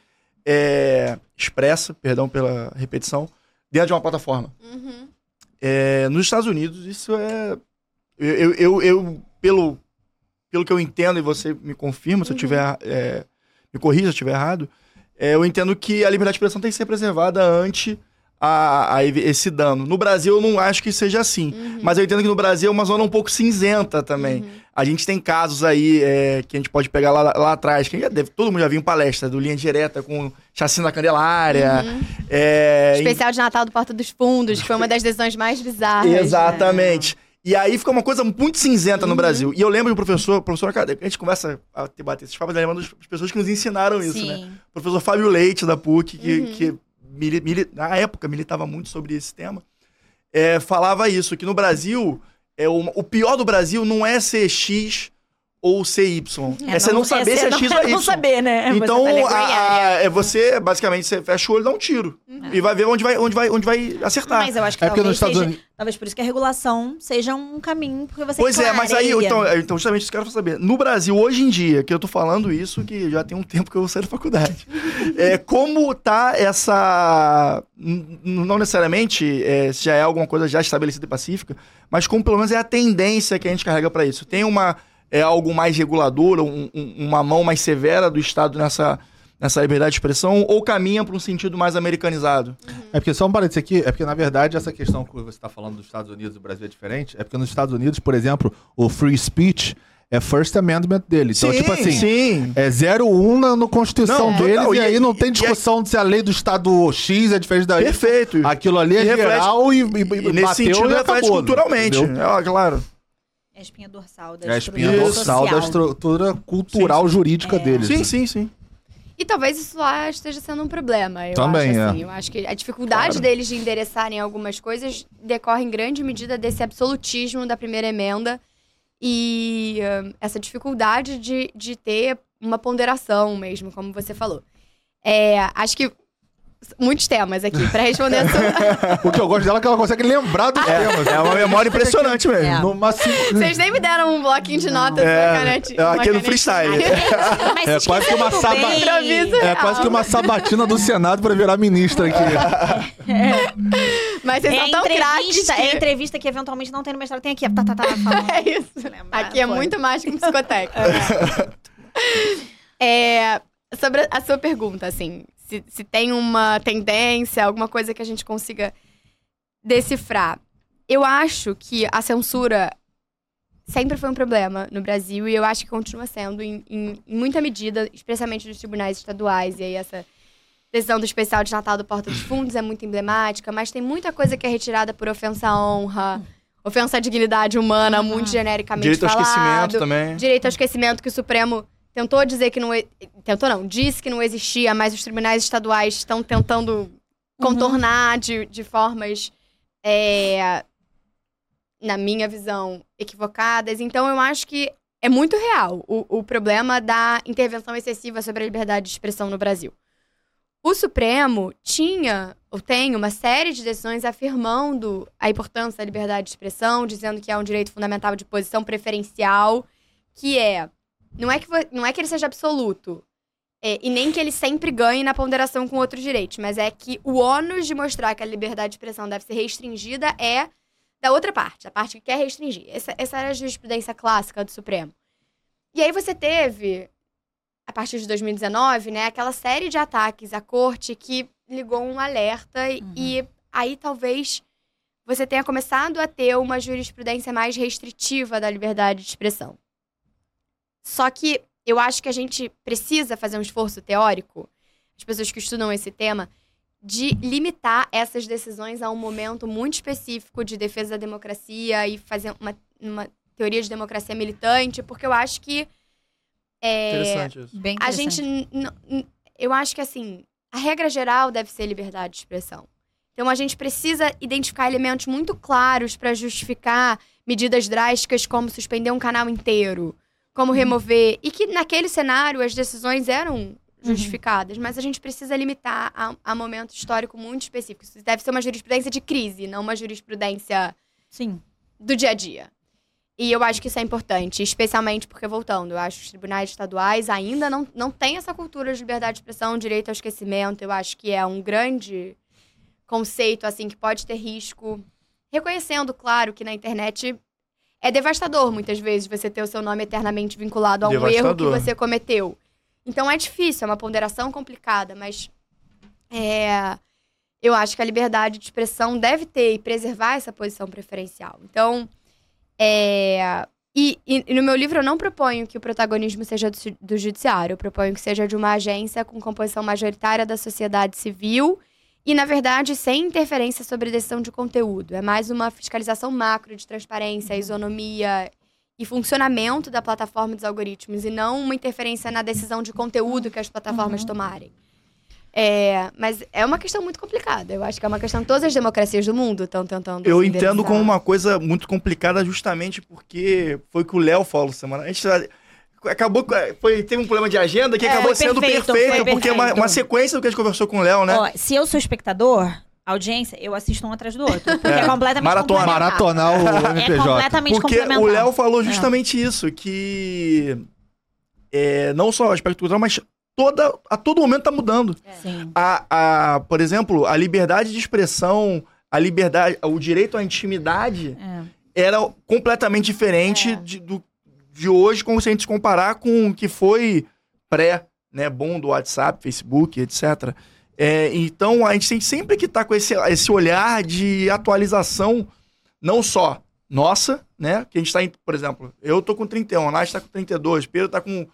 é, expressa, perdão pela repetição, dentro de uma plataforma. Uhum. É, nos Estados Unidos, isso é. Eu, eu, eu- pelo, pelo que eu entendo, e você me confirma se eu tiver. é, me corrija se eu estiver errado. é, eu entendo que a liberdade de expressão tem que ser preservada ante a, a esse dano. No Brasil, eu não acho que seja assim. Mas eu entendo que no Brasil é uma zona um pouco cinzenta também. A gente tem casos aí é, que a gente pode pegar lá, lá atrás, que já deve, todo mundo já viu em palestra, do Linha Direta com chacina da Candelária. é, em- Especial de Natal do Porta dos Fundos, que foi uma das decisões mais bizarras. né? Exatamente. E aí fica uma coisa muito cinzenta no Brasil. E eu lembro do professor, professor acadêmico, a gente conversa a debater esses papos, eu lembro das pessoas que nos ensinaram isso, né? Sim. O professor Fábio Leite, da PUC, que, que mili- mili- na época militava muito sobre esse tema, é, falava isso, que no Brasil, é, o, o pior do Brasil não é ser X ou ser Y. É, você não, saber se é não- X ou é não Y. saber, né? Então, Você tá a- a- é você, basicamente, você fecha o olho, dá um tiro. E vai ver onde vai, onde vai, onde vai acertar. Mas eu acho que É talvez, nos Estados seja, Unidos- talvez por isso que a regulação seja um caminho, porque você Pois é, mas aí, então, então, justamente isso que eu quero saber. No Brasil, hoje em dia, que eu tô falando isso, que já tem um tempo que eu saí da faculdade, é, como tá essa. Não necessariamente é, se já é alguma coisa já estabelecida e pacífica, mas como pelo menos é a tendência que a gente carrega para isso. Tem uma. É algo mais regulador, um- um- uma mão mais severa do Estado nessa, nessa liberdade de expressão, ou caminha para um sentido mais americanizado? É porque, só um parênteses aqui, é porque, na verdade, essa questão que você está falando dos Estados Unidos e do Brasil é diferente, é porque nos Estados Unidos, por exemplo, o free speech é First Amendment dele. Então, tipo assim, sim. é 01 na no Constituição Não, deles, total, e, e- aí não e- tem e- discussão de se a lei do Estado X é diferente da. Perfeito. Aquilo ali é E reflete- geral e, e, E bateu nesse sentido, e reflete acabou, culturalmente. entendeu? É, claro. É a espinha dorsal da É a espinha estrutura dorsal da social. estrutura cultural jurídica deles. Sim, né? sim, sim. E talvez isso lá esteja sendo um problema. Eu Também, acho, é. assim. Eu acho que a dificuldade Claro. deles de endereçarem algumas coisas decorre em grande medida desse absolutismo da primeira emenda e hum, essa dificuldade de, de ter uma ponderação mesmo, como você falou. É, acho que muitos temas aqui pra responder a sua. O que eu gosto dela é que ela consegue lembrar dos temas. É uma memória impressionante mesmo. É. Numa sim- Vocês nem me deram um bloquinho de notas, É, canete. é, aqui no freestyle. É se quase que uma saba-. É quase que uma sabatina do Senado pra virar ministra aqui. Mas vocês É são tão craques entrevista, que... é entrevista que eventualmente não tem no mestrado. Tem aqui, tá, tá, tá, falando. É isso. Lembrar, Aqui é foi. muito mais que um psicoteca. É, sobre a sua pergunta, assim, se, se tem uma tendência, alguma coisa que a gente consiga decifrar. Eu acho que a censura sempre foi um problema no Brasil e eu acho que continua sendo em, em- em muita medida, especialmente dos tribunais estaduais. E aí essa decisão do especial de Natal do Porta dos Fundos é muito emblemática, mas tem muita coisa que é retirada por ofensa à honra, ofensa à dignidade humana, muito genericamente Direito ao falado. esquecimento também. Direito ao esquecimento que o Supremo tentou dizer que não. Tentou não, disse que não existia, mas os tribunais estaduais estão tentando contornar de, de formas, é, na minha visão, equivocadas. Então eu acho que é muito real o, o problema da intervenção excessiva sobre a liberdade de expressão no Brasil. O Supremo tinha, ou tem, uma série de decisões afirmando a importância da liberdade de expressão, dizendo que é um direito fundamental de posição preferencial, que é. Não é que, não é que ele seja absoluto. é, e nem que ele sempre ganhe na ponderação com outros direitos, mas é que o ônus de mostrar que a liberdade de expressão deve ser restringida é da outra parte, a parte que quer restringir. Essa, essa era a jurisprudência clássica do Supremo. E aí você teve, a partir de 2019, né, aquela série de ataques à corte que ligou um alerta e- e aí talvez você tenha começado a ter uma jurisprudência mais restritiva da liberdade de expressão. Só que eu acho que a gente precisa fazer um esforço teórico, as pessoas que estudam esse tema, de limitar essas decisões a um momento muito específico de defesa da democracia e fazer uma, uma teoria de democracia militante, porque eu acho que é, Interessante isso. Bem a interessante. gente. n- n- Eu acho que, assim, a regra geral deve ser liberdade de expressão. Então, a gente precisa identificar elementos muito claros para justificar medidas drásticas, como suspender um canal inteiro, como remover. E que, naquele cenário, as decisões eram justificadas, mas a gente precisa limitar a, a momento histórico muito específico. Isso deve ser uma jurisprudência de crise, não uma jurisprudência Sim. do dia a dia. E eu acho que isso é importante, especialmente porque, voltando, eu acho que os tribunais estaduais ainda não, não têm essa cultura de liberdade de expressão, direito ao esquecimento. Eu acho que é um grande conceito, assim, que pode ter risco. Reconhecendo, claro, que na internet é devastador, muitas vezes, você ter o seu nome eternamente vinculado a um erro que você cometeu. Então é difícil, é uma ponderação complicada, mas é, eu acho que a liberdade de expressão deve ter e preservar essa posição preferencial. Então, é, e, e- no meu livro eu não proponho que o protagonismo seja do, do judiciário, eu proponho que seja de uma agência com composição majoritária da sociedade civil e, na verdade, sem interferência sobre decisão de conteúdo. É mais uma fiscalização macro de transparência, isonomia e funcionamento da plataforma e dos algoritmos, e não uma interferência na decisão de conteúdo que as plataformas tomarem. É, mas é uma questão muito complicada. Eu acho que é uma questão que todas as democracias do mundo estão tentando. Eu entendo como uma coisa muito complicada justamente porque foi o que o Léo falou semana. A gente já- acabou com- foi teve um problema de agenda que É, acabou sendo perfeito, perfeito, porque é uma, uma sequência do que a gente conversou com o Léo, né? Ó, se eu sou espectador, audiência, eu assisto um atrás do outro. Porque é, É, completamente maratona. Maratonar o É MPJ. completamente Porque o Léo falou justamente isso, que é, não só o aspecto cultural, mas toda, a todo momento tá mudando. Sim. A, a, por exemplo, a liberdade de expressão, a liberdade, o direito à intimidade É. era completamente diferente É. de, do, de hoje, como se a gente comparar com o que foi pré, né, bom do WhatsApp, Facebook, etc. É, então, a gente tem sempre que estar com esse, esse olhar de atualização, não só nossa, né, que a gente tá, em, por exemplo, eu tô com 31, a Nath tá com 32, Pedro tá com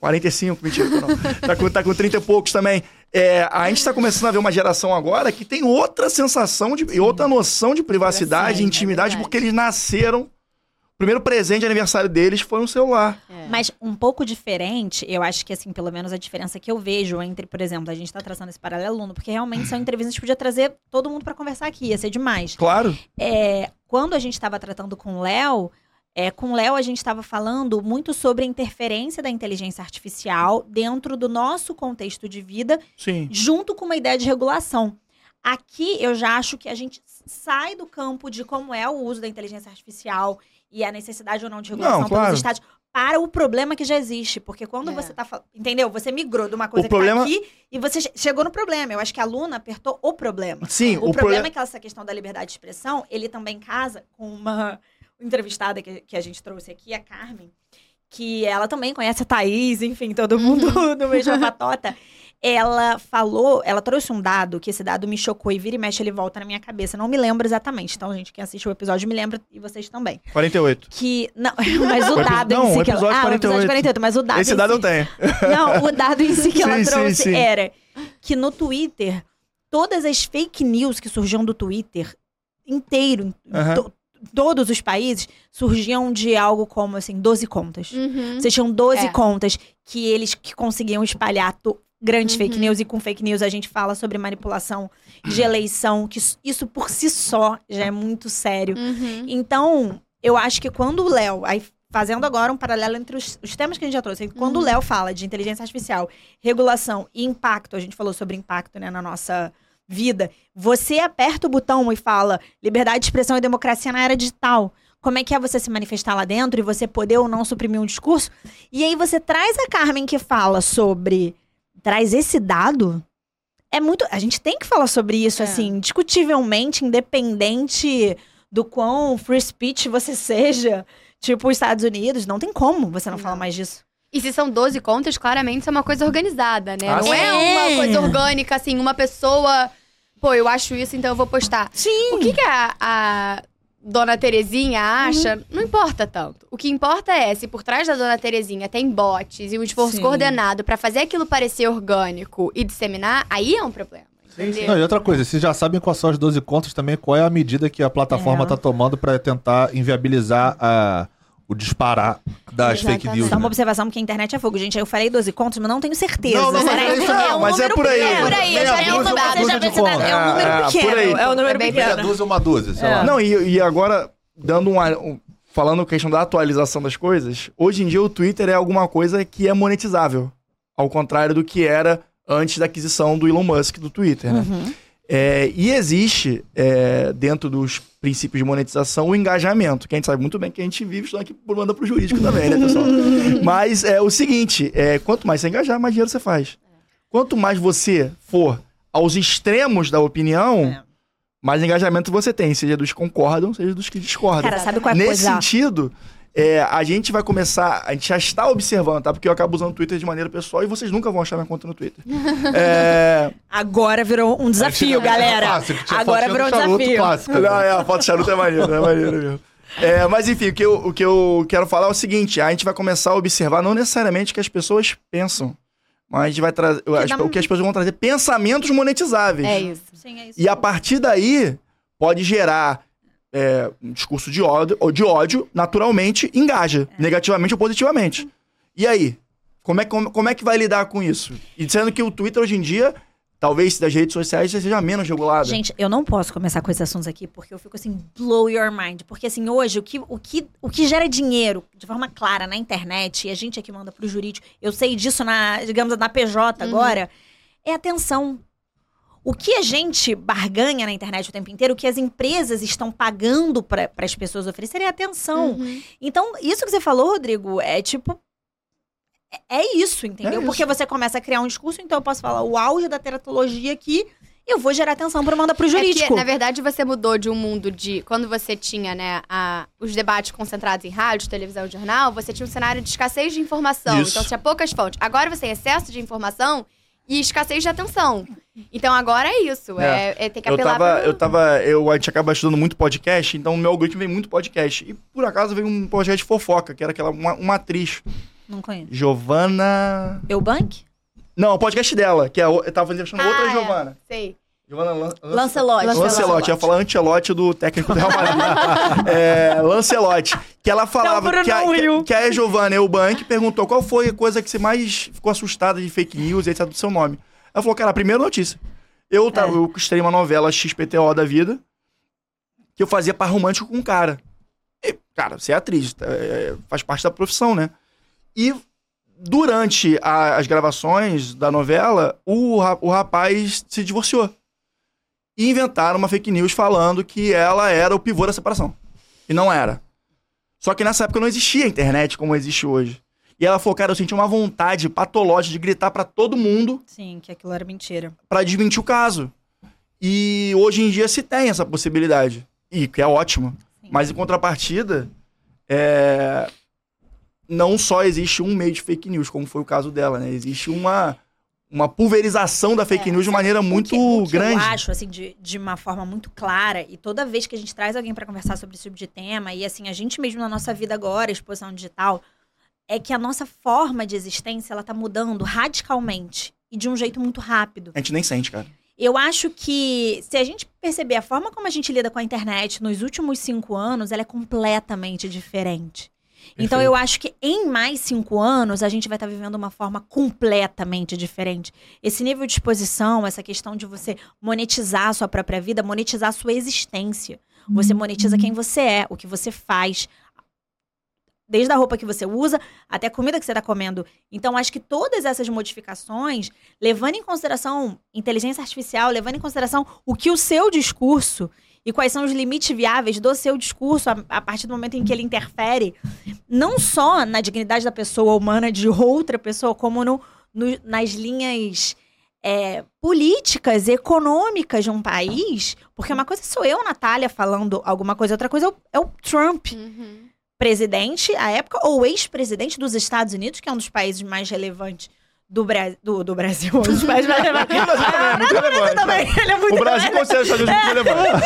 45, mentira, não. tá, com, tá com 30 e poucos também. É, a gente tá começando a ver uma geração agora que tem outra sensação de, e outra noção de privacidade é intimidade, verdade. porque eles nasceram. O primeiro presente de aniversário deles foi um celular. Mas um pouco diferente, eu acho que, assim, pelo menos a diferença que eu vejo entre, por exemplo, a gente tá traçando esse paralelo, porque realmente são entrevistas que podia trazer todo mundo pra conversar aqui, ia ser demais. Claro. É, quando a gente estava tratando com o Léo, É, com o Léo, a gente estava falando muito sobre a interferência da inteligência artificial dentro do nosso contexto de vida, Sim. junto com uma ideia de regulação. Aqui, eu já acho que a gente sai do campo de como é o uso da inteligência artificial e a necessidade ou não de regulação Não, claro. pelos estados para o problema que já existe. Porque quando É. você tá falando. Entendeu? Você migrou de uma coisa O problema- que tá aqui e você che- chegou no problema. Eu acho que a Luna apertou o problema. Sim, O, o, problema problema. é que essa questão da liberdade de expressão, ele também casa com uma entrevistada que, que a gente trouxe aqui, a Carmen, que ela também conhece a Thaís, enfim, todo mundo do mesmo patota. Ela falou, ela trouxe um dado, que esse dado me chocou e vira e mexe, ele volta na minha cabeça. Não me lembro exatamente. Então, gente, quem assiste o episódio me lembra e vocês também. 48. Que. Não, mas o O dado não, em si o que ela. Ah, o 48. episódio 48, mas o dado. Esse em dado si- eu tenho. não, o dado em si que ela Sim, sim, trouxe sim. era que no Twitter, todas as fake news que surgiam do Twitter inteiro, em Aham. to- todos os países, surgiam de algo como assim, 12 contas. Uhum. Vocês tinham 12 É. contas que eles que conseguiam espalhar to- grandes Uhum. fake news e com fake news a gente fala sobre manipulação de eleição, que isso- isso por si só já é muito sério. Uhum. Então, eu acho que quando o Léo, aí fazendo agora um paralelo entre os, os temas que a gente já trouxe, quando Uhum. o Léo fala de inteligência artificial, regulação e impacto, a gente falou sobre impacto né, na nossa vida, você aperta o botão e fala liberdade de expressão e democracia na era digital. Como é que é você se manifestar lá dentro e você poder ou não suprimir um discurso? E aí você traz a Carmen que fala sobre. Traz esse dado. É muito. A gente tem que falar sobre isso, É. assim, discutivelmente, independente do quão free speech você seja, tipo os Estados Unidos, não tem como você não, Não. falar mais disso. E se são 12 contas, claramente isso é uma coisa organizada, né? Ah, não sim. é uma coisa orgânica, assim, uma pessoa. Pô, eu acho isso, então eu vou postar. Sim. O que, que a, a dona Terezinha acha, não importa tanto. O que importa é se por trás da dona Terezinha tem bots e um esforço Sim. coordenado pra fazer aquilo parecer orgânico e disseminar, aí é um problema. Não, e outra coisa, vocês já sabem quais são as 12 contas também, qual é a medida que a plataforma É. tá tomando pra tentar inviabilizar a, o disparar das fake Exatamente. news. Só uma né? observação, porque a internet é fogo. Gente, eu falei 12 contos, mas não tenho certeza. Não, não, Será mas é isso é não, mas é número por aí. pequeno? Por aí, é um se dá- contas. É um número É, pequeno. por aí. É número Meia pequeno. dúzia uma dúzia, sei É. lá. Não, e, e agora, dando um, um- Falando questão da atualização das coisas, hoje em dia o Twitter é alguma coisa que é monetizável. Ao contrário do que era antes da aquisição do Elon Musk do Twitter, né? Uhum. É, e existe, é, dentro dos princípios de monetização, o engajamento, que a gente sabe muito bem que a gente vive estudando aqui por manda pro jurídico também, né, pessoal? Mas é o seguinte, é, quanto mais você engajar, mais dinheiro você faz. Quanto mais você for aos extremos da opinião, É. mais engajamento você tem, seja dos que concordam, seja dos que discordam. Cara, sabe qual é a Nesse coisa? sentido, é, a gente vai começar, a gente já está observando, tá? Porque eu acabo usando o Twitter de maneira pessoal e vocês nunca vão achar minha conta no Twitter. é, Agora virou um desafio, galera. Clássico, Agora virou um desafio. clássica, Não, né? é, a foto de charuto é maneiro, é maneiro mesmo. É, mas enfim, o que, eu, o que eu quero falar é o seguinte: a gente vai começar a observar não necessariamente o que as pessoas pensam, mas a gente vai trazer. dá O que as pessoas vão trazer pensamentos monetizáveis. É isso. Sim, é isso. E a partir daí pode gerar é, um discurso de ódio, ou de ódio, naturalmente engaja, negativamente ou positivamente. E aí? Como é, como, como é que vai lidar com isso? E sendo que o Twitter hoje em dia, talvez das redes sociais, seja menos regulado. Gente, eu não posso começar com esses assuntos aqui, porque eu fico assim, blow your mind. Porque assim, hoje, o que, o que, o que gera dinheiro de forma clara na internet, e a gente aqui manda pro jurídico, eu sei disso na, digamos, na PJ agora, é atenção. O que a gente barganha na internet o tempo inteiro, o que as empresas estão pagando para as pessoas oferecerem é atenção. Uhum. Então, isso que você falou, Rodrigo, é tipo. é- É isso, entendeu? É isso. Porque você começa a criar um discurso, então eu posso falar o auge da teratologia aqui, eu vou gerar atenção para mandar pro É jurídico. que, na verdade, você mudou de um mundo de. Quando você tinha, né, a- os debates concentrados em rádio, televisão e jornal, você tinha um cenário de escassez de informação. Isso. Então tinha poucas fontes. Agora você tem excesso de informação e escassez de atenção. Então agora é isso. É, é ter que Eu apelar tava, pro- eu tava, eu, a gente acaba estudando muito podcast, então o meu algoritmo vem muito podcast. E por acaso veio um podcast de fofoca, que era aquela, uma, uma atriz, Não conheço. Giovanna... Eu bank? Não, o podcast dela, que é, eu tava entrevistando outra Ah, é. Giovanna. Sei. Giovanna Lan, Lan- Lancelotti. Lancelotti, eu ia falar Ancelotti do técnico do Real Madrid. é, Lancelotti. Que ela falava Não, que, a, que, que a Giovanna Eubank perguntou qual foi a coisa que você mais ficou assustada de fake news e etc. do seu nome. Ela falou, cara, a primeira notícia. Eu, tava, É. eu estrei uma novela XPTO da vida que eu fazia par romântico com um cara. E, cara, você é atriz, é, faz parte da profissão, né? E durante a- as gravações da novela, o, o rapaz se divorciou. E inventaram uma fake news falando que ela era o pivô da separação. E não era. Só que nessa época não existia a internet como existe hoje. E ela falou, cara, eu senti uma vontade patológica de gritar pra todo mundo Sim, que aquilo era mentira. pra desmentir o caso. E hoje em dia se tem essa possibilidade. E que é ótimo. Sim. Mas em contrapartida, é, não só existe um meio de fake news, como foi o caso dela, né? Existe uma, uma pulverização da fake É, news de maneira muito o que, o que grande. Eu acho, assim, de, de uma forma muito clara, e toda vez que a gente traz alguém pra conversar sobre esse tipo de tema, e assim, a gente mesmo na nossa vida agora, exposição digital, é que a nossa forma de existência, ela tá mudando radicalmente. E de um jeito muito rápido. A gente nem sente, cara. Eu acho que se a gente perceber a forma como a gente lida com a internet nos últimos cinco anos, ela é completamente diferente. Então eu acho que em mais cinco anos a gente vai estar vivendo uma forma completamente diferente. Esse nível de exposição, essa questão de você monetizar a sua própria vida, monetizar a sua existência. Você monetiza quem você é, o que você faz. Desde a roupa que você usa até a comida que você está comendo. Então, acho que todas essas modificações, levando em consideração inteligência artificial, levando em consideração o que o seu discurso e quais são os limites viáveis do seu discurso a, a partir do momento em que ele interfere, não só na dignidade da pessoa humana de outra pessoa, como no, no- nas linhas é, políticas, econômicas de um país. Porque uma coisa sou eu, Natália, falando alguma coisa, outra coisa é o, é o Trump Uhum. presidente à época, ou ex-presidente dos Estados Unidos, que é um dos países mais relevantes do, Bra do, do Brasil. Também é muito relevante. também, ele é muito O Brasil os Estados Unidos muito relevante.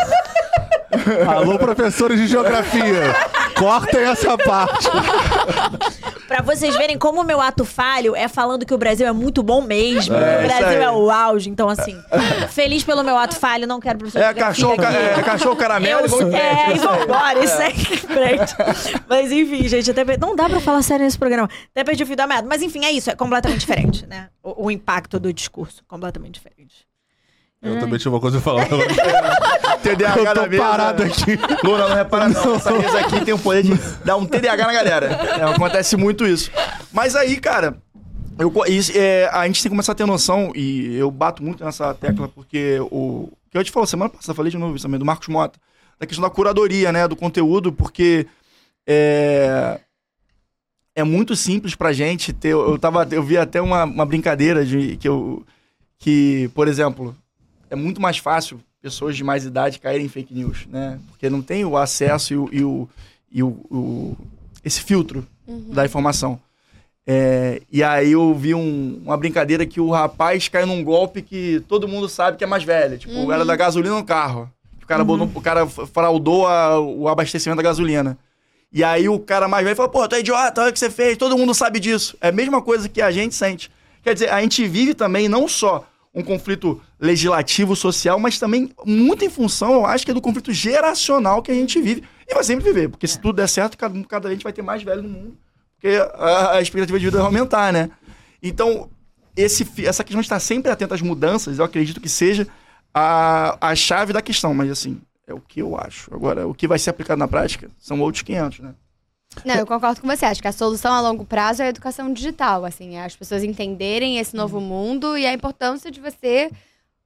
Alô, professores de geografia. Cortem essa parte. Pra vocês verem como o meu ato falho é falando que o Brasil é muito bom mesmo. É, o Brasil é o auge. Então, assim, feliz pelo meu ato falho, não quero professor É cachorro, ca- é cachorro caramelo Eu e vamos é, e vambora, isso aí em frente. Mas enfim, gente, até não dá pra falar sério nesse programa. Até perdi o fio da meada. Mas enfim, é isso, é completamente diferente, né? O, o impacto do discurso, completamente diferente. Eu também tinha uma coisa pra falar. TDAH Eu tô mesa. parado aqui. Luna, não repara não. Essa mesa aqui tem o poder de dar um TDAH na galera. É, acontece muito isso. Mas aí, cara, eu, isso, é, a gente tem que começar a ter noção, e eu bato muito nessa tecla, porque o. Que eu te falo, semana passada, falei de novo isso também, do Marcos Mota, da questão da curadoria, né, do conteúdo, porque. É, é muito simples pra gente ter. Eu, tava, eu vi até uma, uma brincadeira de que eu. Que, por exemplo, é muito mais fácil pessoas de mais idade caírem em fake news, né? Porque não tem o acesso e o, e o, e o- o- esse filtro da informação. É, e aí eu vi um- uma brincadeira que o rapaz caiu num golpe que todo mundo sabe que é mais velho. Tipo, o cara da gasolina no carro. O cara, botou- o cara fraudou a- o abastecimento da gasolina. E aí o cara mais velho falou, pô, tu é idiota, olha o que você fez, todo mundo sabe disso. É a mesma coisa que a gente sente. Quer dizer, a gente vive também não só um conflito legislativo, social, mas também muito em função, eu acho que é do conflito geracional que a gente vive. E vai sempre viver, porque se tudo der certo, cada, cada vez vai ter mais velho no mundo. Porque a, a expectativa de vida vai aumentar, né? Então, esse, essa questão de estar sempre atento às mudanças, eu acredito que seja a, a chave da questão. Mas, assim, é o que eu acho. Agora, o que vai ser aplicado na prática são outros 500, né? Não, eu concordo com você. Acho que a solução a longo prazo é a educação digital, assim, é as pessoas entenderem esse novo mundo e a importância de você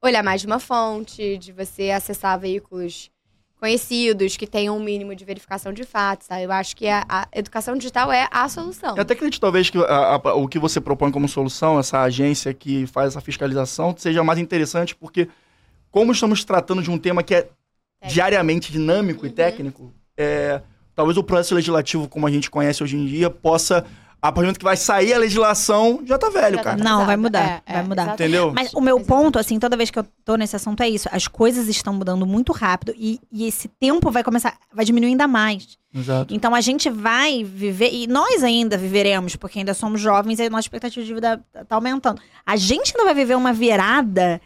olhar mais de uma fonte, de você acessar veículos conhecidos que tenham um mínimo de verificação de fatos, tá? Eu acho que a, a educação digital é a solução. Eu até acredito, talvez, que a- a- o que você propõe como solução, essa agência que faz essa fiscalização, seja mais interessante, porque como estamos tratando de um tema que é diariamente dinâmico e técnico, é, talvez o processo legislativo, como a gente conhece hoje em dia, possa, a partir do momento que vai sair a legislação, já tá velho, tá cara. Não, vai mudar, É, vai é, mudar. exatamente. Entendeu? Mas o meu Exatamente. ponto, assim, toda vez que eu tô nesse assunto é isso. As coisas estão mudando muito rápido e, e esse tempo vai começar, vai diminuir ainda mais. Exato. Então a gente vai viver, e nós ainda viveremos, porque ainda somos jovens e a nossa expectativa de vida tá aumentando. A gente ainda vai viver uma virada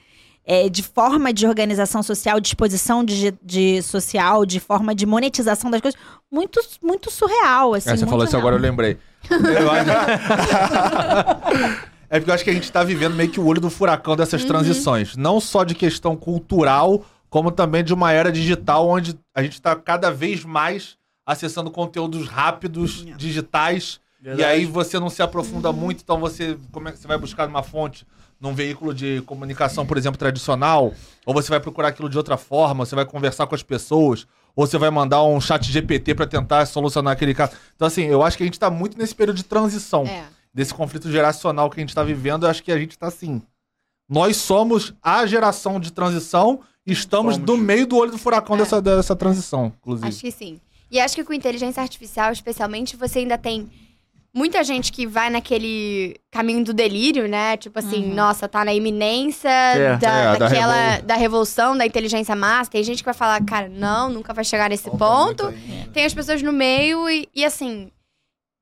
é, de forma de organização social, de exposição de, de social, de forma de monetização das coisas, muito, muito surreal, assim. É, você muito falou isso agora, eu lembrei. Eu acho- é porque eu acho que a gente tá vivendo meio que o olho do furacão dessas transições. Não só de questão cultural, como também de uma era digital onde a gente tá cada vez mais acessando conteúdos rápidos, digitais. Verdade. E aí você não se aprofunda muito, então você como é que você vai buscar uma fonte num veículo de comunicação, por exemplo, tradicional, ou você vai procurar aquilo de outra forma, você vai conversar com as pessoas, ou você vai mandar um chat GPT para tentar solucionar aquele caso. Então assim, eu acho que a gente tá muito nesse período de transição É. desse conflito geracional que a gente tá vivendo, eu acho que a gente tá assim. Nós somos a geração de transição e estamos Somos. do meio do olho do furacão É. dessa, dessa transição, inclusive. Acho que sim. E acho que com inteligência artificial, especialmente, você ainda tem muita gente que vai naquele caminho do delírio, né? Tipo assim, nossa, tá na iminência É, da, é, da daquela, revol- da revolução da inteligência massa. Tem gente que vai falar, cara, não, nunca vai chegar nesse Falta ponto. ainda. Tem as pessoas no meio e, e assim.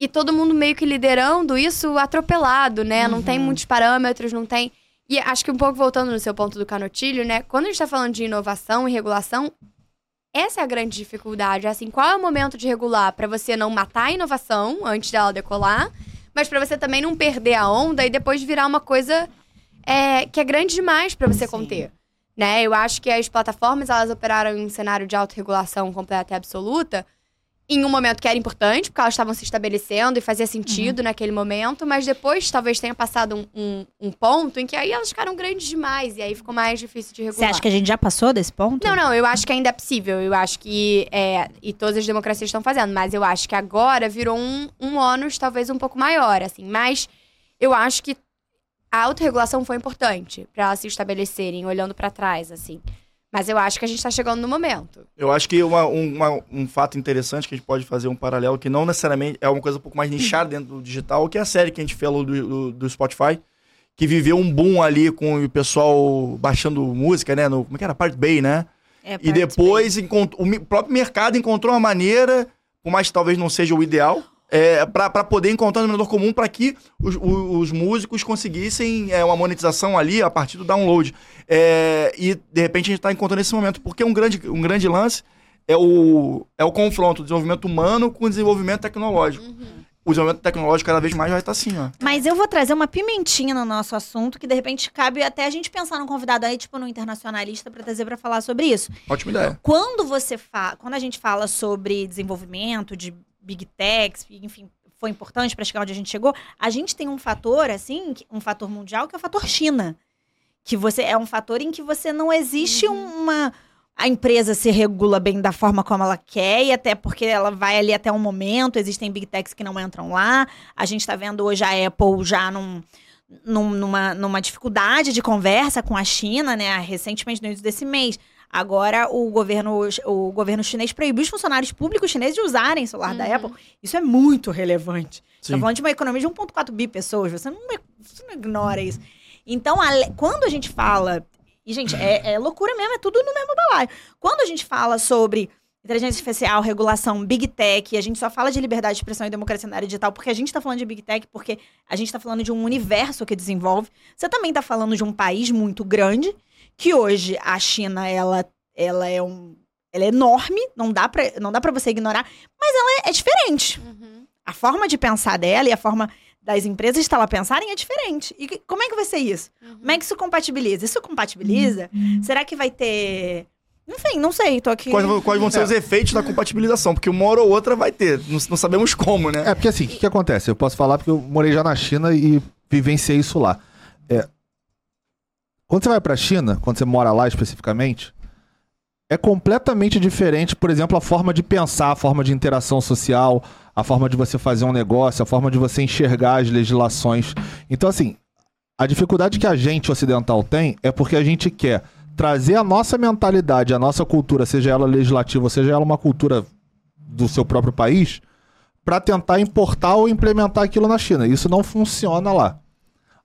E todo mundo meio que liderando isso atropelado, né? Não tem muitos parâmetros, não tem. E acho que um pouco voltando no seu ponto do canotilho, né? Quando a gente tá falando de inovação e regulação, essa é a grande dificuldade. Assim, qual é o momento de regular para você não matar a inovação antes dela decolar, mas para você também não perder a onda e depois virar uma coisa é, que é grande demais para você Sim. conter. Né? Eu acho que as plataformas elas operaram em um cenário de autorregulação completa e absoluta em um momento que era importante, porque elas estavam se estabelecendo e fazia sentido naquele momento, mas depois talvez tenha passado um, um- um ponto em que aí elas ficaram grandes demais e aí ficou mais difícil de Você regular. acha que a gente já passou desse ponto? Não, não, eu acho que ainda é possível. Eu acho que. É, e todas as democracias estão fazendo, mas eu acho que agora virou um, um ônus talvez um pouco maior, assim. Mas eu acho que a autorregulação foi importante para elas se estabelecerem, olhando para trás, assim. Mas eu acho que a gente tá chegando no momento. Eu acho que uma- um, uma- um fato interessante que a gente pode fazer um paralelo, que não necessariamente é uma coisa um pouco mais nichada dentro do digital, que é a série que a gente falou do, do, do Spotify, que viveu um boom ali com o pessoal baixando música, né? No, como é que era? Part Bay, né? É, E depois o próprio mercado encontrou uma maneira, por mais que talvez não seja o ideal, é, para poder encontrar um denominador comum para que os, o- os músicos conseguissem é, uma monetização ali a partir do download. É, e de repente a gente está encontrando esse momento, porque um grande, um grande lance é o, é o confronto do desenvolvimento humano com o desenvolvimento tecnológico. O desenvolvimento tecnológico cada vez mais vai estar assim, ó. Mas eu vou trazer uma pimentinha no nosso assunto, que de repente cabe até a gente pensar num convidado aí, tipo, no internacionalista, pra trazer pra falar sobre isso. Ótima ideia. Quando você fala, quando a gente fala sobre desenvolvimento de big techs, enfim, foi importante para chegar onde a gente chegou, a gente tem um fator assim, um fator mundial que é o fator China, que você é um fator em que você não existe uma a empresa se regula bem da forma como ela quer, e até porque ela vai ali até um momento, existem big techs que não entram lá. A gente está vendo hoje a Apple já num, num- numa, numa dificuldade de conversa com a China, né? Recentemente, no início desse mês. Agora, o governo, o governo chinês proibiu os funcionários públicos chineses de usarem o celular da Uhum. Apple. Isso é muito relevante. Você Sim. tá falando de uma economia de 1,4 bi pessoas, você não, você não ignora isso. Então, ale- quando a gente fala. E, gente, é, é loucura mesmo, é tudo no mesmo balaio. Quando a gente fala sobre inteligência artificial, regulação, big tech, a gente só fala de liberdade de expressão e democracia na área digital porque a gente tá falando de big tech, porque a gente tá falando de um universo que desenvolve. Você também tá falando de um país muito grande, que hoje a China, ela, ela é um. Ela é enorme, não dá pra, não dá pra você ignorar, mas ela é, é diferente. A forma de pensar dela e a forma das empresas estar lá pensarem é diferente. E que- como é que vai ser isso? Como é que isso compatibiliza? Isso compatibiliza? Será que vai ter. Enfim, não sei, tô aqui. Quais, quais vão ser É. os efeitos da compatibilização? Porque uma hora ou outra vai ter. Não, não sabemos como, né? É, porque assim, o que, que acontece? Eu posso falar porque eu morei já na China e vivenciei isso lá. É, quando você vai pra China, quando você mora lá especificamente, é completamente diferente, por exemplo, a forma de pensar, a forma de interação social, a forma de você fazer um negócio, a forma de você enxergar as legislações. Então, assim, a dificuldade que a gente ocidental tem é porque a gente quer trazer a nossa mentalidade, a nossa cultura, seja ela legislativa, seja ela uma cultura do seu próprio país, para tentar importar ou implementar aquilo na China. Isso não funciona lá.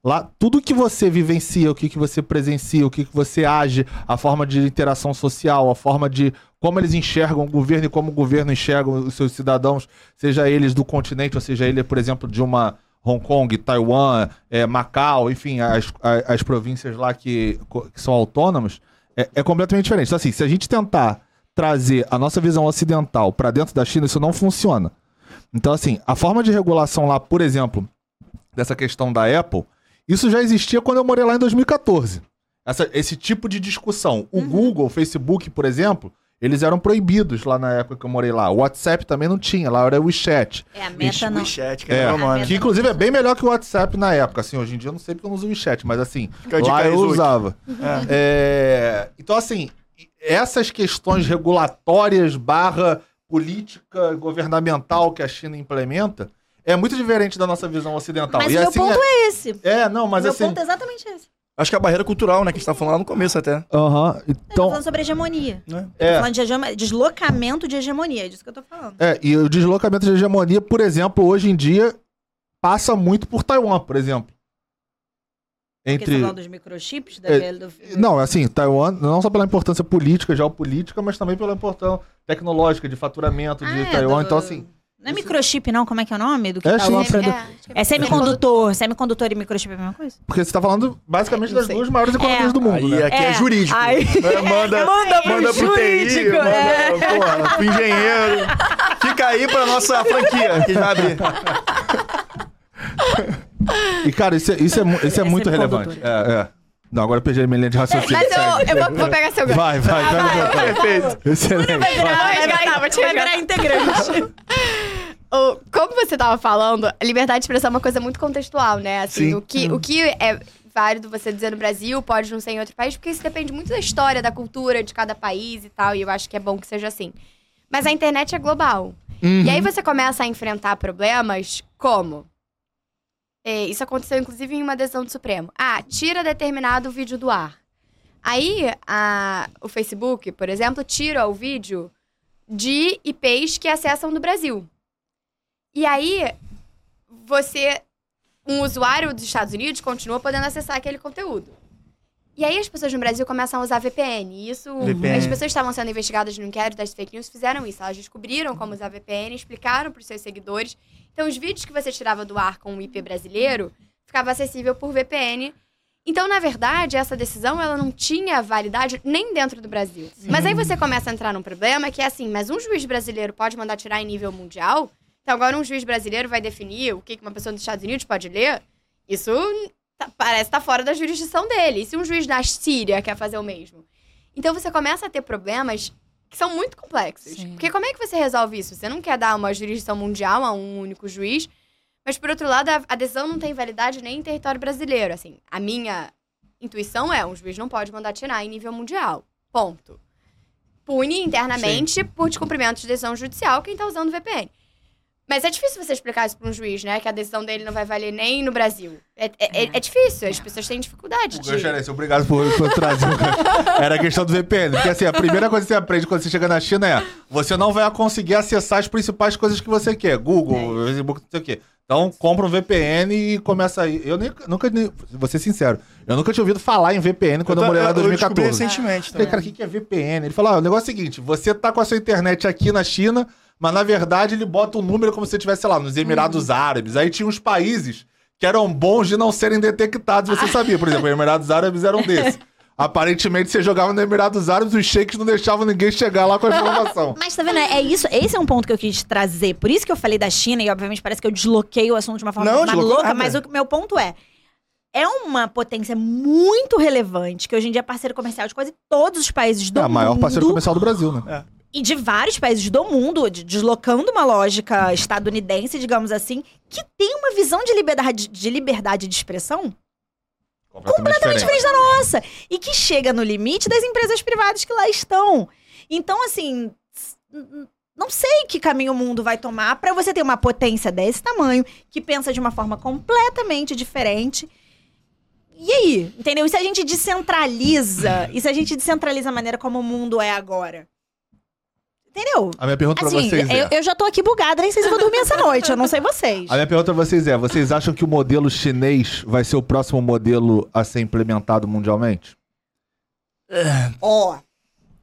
Lá, tudo que você vivencia, o que, que você presencia, o que, que você age, a forma de interação social, a forma de como eles enxergam o governo e como o governo enxerga os seus cidadãos, seja eles do continente, ou seja ele, por exemplo, de uma Hong Kong, Taiwan, eh, Macau, enfim, as, as, as províncias lá que, que são autônomas, é, é completamente diferente. Então, assim, se a gente tentar trazer a nossa visão ocidental para dentro da China, isso não funciona. Então, assim, a forma de regulação lá, por exemplo, dessa questão da Apple, isso já existia quando eu morei lá em 2014. Essa- esse tipo de discussão. O Google, o Facebook, por exemplo, eles eram proibidos lá na época que eu morei lá. O WhatsApp também não tinha, lá era o WeChat. É, a meta não. WeChat, que É, o nome. que inclusive é bem melhor que o WhatsApp na época. Assim, hoje em dia eu não sei porque eu não uso o WeChat, mas assim, Fica lá eu usava. É. É, Então, assim, essas questões regulatórias barra política governamental que a China implementa é muito diferente da nossa visão ocidental. Mas e o meu assim, ponto é esse. é... é, não, mas meu assim... ponto é exatamente esse. Acho que é a barreira cultural, né? Que a gente tá falando lá no começo até. Aham, Eu tô então... falando sobre hegemonia. Né? Tô É, falando de deslocamento de hegemonia, é disso que eu tô falando. é, e o deslocamento de hegemonia, por exemplo, hoje em dia passa muito por Taiwan, por exemplo. Porque você Entre... falando dos microchips daquele do... Não, assim, Taiwan, não só pela importância política, geopolítica, mas também pela importância tecnológica, de faturamento de Ah, é, Taiwan. do- Então, assim, Não é microchip, não? Como é que é o nome? Do que É, tá sim. pra- É, que É semicondutor. Semicondutor e microchip é a mesma coisa? porque você tá falando basicamente das sei. duas maiores economias É. do mundo, Aí né? aqui é, É. jurídico. Aí- É, Manda, Manda pro manda pro TI, jurídico, manda é. porra, pro engenheiro. Fica aí pra nossa franquia, que vai abrir. E, cara, isso é, isso é, isso é É muito relevante. É, é. Não, agora eu perdi a minha linha de raciocínio. Mas eu, eu vou, vou pegar seu gancho. Vai, vai, vai. vai. Perfeito. Excelente. Vai virar, Vai vai vai ligar. virar integrante. Como você tava falando, a liberdade de expressão é uma coisa muito contextual, né? Assim, Sim. o que, o que é válido você dizer no Brasil pode não ser em outro país, porque isso depende muito da história, da cultura de cada país e tal, e eu acho que é bom que seja assim. Mas a internet é global. Uhum. E aí você começa a enfrentar problemas como. É, isso aconteceu, inclusive, em uma decisão do Supremo. Ah, tira determinado vídeo do ar. Aí, a- o Facebook, por exemplo, tira o vídeo de IPs que acessam do Brasil. E aí, você, um usuário dos Estados Unidos, continua podendo acessar aquele conteúdo. E aí as pessoas no Brasil começam a usar VPN. E isso, VPN. as pessoas que estavam sendo investigadas no inquérito das fake news fizeram isso. Elas descobriram como usar VPN, explicaram para os seus seguidores. Então, os vídeos que você tirava do ar com o IP brasileiro ficava acessível por VPN. Então, na verdade, essa decisão ela não tinha validade nem dentro do Brasil. Mas aí você começa a entrar num problema que é assim, mas um juiz brasileiro pode mandar tirar em nível mundial? Então agora um juiz brasileiro vai definir o que uma pessoa dos Estados Unidos pode ler? Isso tá- parece estar fora da jurisdição dele. E se um juiz da Síria quer fazer o mesmo? Então você começa a ter problemas que são muito complexos. Sim. Porque como é que você resolve isso? Você não quer dar uma jurisdição mundial a um único juiz, mas por outro lado, a, a decisão não tem validade nem em território brasileiro. Assim, a minha intuição é, um juiz não pode mandar tirar em nível mundial. Ponto. Pune internamente por descumprimento de decisão judicial quem tá usando VPN. Mas é difícil você explicar isso pra um juiz, né? Que a decisão dele não vai valer nem no Brasil. É, é, é- é difícil, as pessoas têm dificuldade de... Gerência, obrigado por, por trazer. Era a questão do VPN. Porque assim, a primeira coisa que você aprende quando você chega na China é: você não vai conseguir acessar as principais coisas que você quer. Google, Facebook, não sei o quê. Então, compra um VPN e começa aí. Eu nem, nunca, nem- vou ser sincero, eu nunca tinha ouvido falar em VPN quando eu, morei lá em eu descobri 2014. recentemente Falei, também. cara, o que é VPN? Ele falou: ah, o negócio é o seguinte: você tá com a sua internet aqui na China, mas na verdade ele bota um número como se você estivesse, sei lá, nos Emirados Árabes. Aí tinha uns países que eram bons de não serem detectados. Você sabia, por exemplo, os Emirados Árabes eram desses. Aparentemente, você jogava nos Emirados Árabes, os sheiks não deixavam ninguém chegar lá com a informação. Mas tá vendo? É isso. Esse é um ponto que eu quis trazer. Por isso que eu falei da China, e obviamente parece que eu desloquei o assunto de uma forma Não, louca, nada. mas o meu ponto é. É uma potência muito relevante, que hoje em dia é parceiro comercial de quase todos os países do É a maior mundo. parceiro comercial do Brasil, né? E de vários países do mundo, de- deslocando uma lógica estadunidense, digamos assim, que tem uma visão de liberdade de, liberdade de expressão Completamente diferente. diferente da nossa. E que chega no limite das empresas privadas que lá estão. Então, assim, não sei que caminho o mundo vai tomar pra você ter uma potência desse tamanho, que pensa de uma forma completamente diferente. E aí? Entendeu? E se a gente descentraliza? E se a gente descentraliza a maneira como o mundo é agora? Entendeu? A minha pergunta pra Assim, vocês é... eu, eu já tô aqui bugada, nem sei se vou dormir essa noite, eu não sei vocês. A minha pergunta pra vocês é: vocês acham que o modelo chinês vai ser o próximo modelo a ser implementado mundialmente? Ó,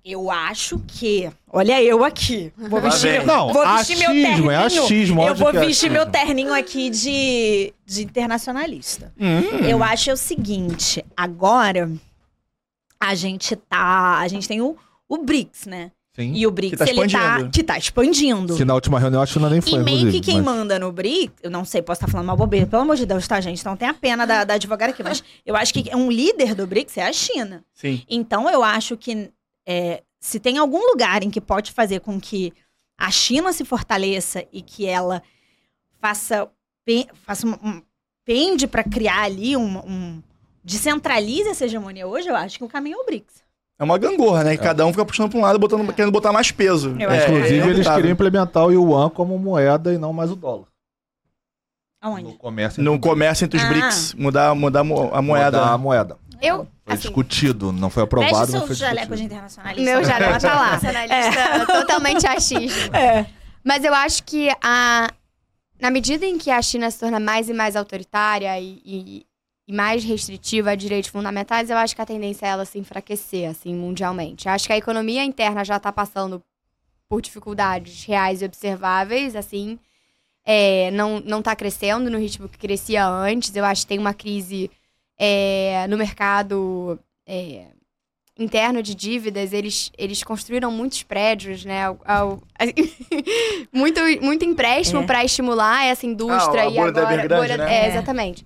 eu acho que. Olha eu aqui. Vou Lá vestir, meu, Não, vou vestir meu achismo, terninho. é achismo, eu vou é vestir meu achismo. terninho aqui de, de internacionalista. Hum. Eu acho é o seguinte, agora a gente tá. A gente tem o, o BRICS, né? Sim. E o BRICS, Que tá ele tá. expandindo. Que tá expandindo. Que na última reunião a China nem foi, E meio que quem mas- manda no BRICS, eu não sei, posso estar falando mal bobeira, pelo amor de Deus, tá, gente? Então tem a pena da, da advogada aqui, mas eu acho que um líder do BRICS é a China. Sim. Então eu acho que é, se tem algum lugar em que pode fazer com que a China se fortaleça e que ela faça, pe- faça um, um pende para criar ali um, um descentralize essa hegemonia hoje, eu acho que o caminho é o BRICS. É uma gangorra, né? Que Cada um fica puxando pra um lado, botando, querendo botar mais peso. É, Inclusive, é eles queriam implementar o yuan como moeda e não mais o dólar. No Aonde? comércio. No comércio entre os Ah. BRICS, mudar, mudar a mo- a moeda. Mudar a moeda. Eu, Foi assim, discutido, não foi aprovado, mas foi seus jalecos de internacionalista. meu já tá lá. É. totalmente achismo. É. Mas eu acho que a, na medida em que a China se torna mais e mais autoritária e, e- e mais restritiva a direitos fundamentais, eu acho que a tendência é ela se enfraquecer, assim, mundialmente. Eu acho que a economia interna já está passando por dificuldades reais e observáveis, assim. É, não, não tá crescendo no ritmo que crescia antes. Eu acho que tem uma crise é, no mercado é, interno de dívidas. Eles, eles construíram muitos prédios, né? ao- ao- muito, muito empréstimo É. para estimular essa indústria Ah, a e bolha agora bolha- né? é, É. exatamente.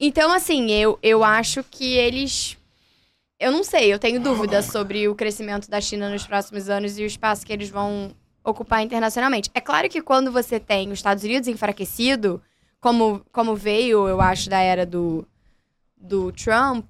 Então, assim, eu, eu acho que eles. Eu não sei, eu tenho dúvidas sobre o crescimento da China nos próximos anos e o espaço que eles vão ocupar internacionalmente. É claro que quando você tem os Estados Unidos enfraquecido, como, como veio, eu acho, da era do, do Trump,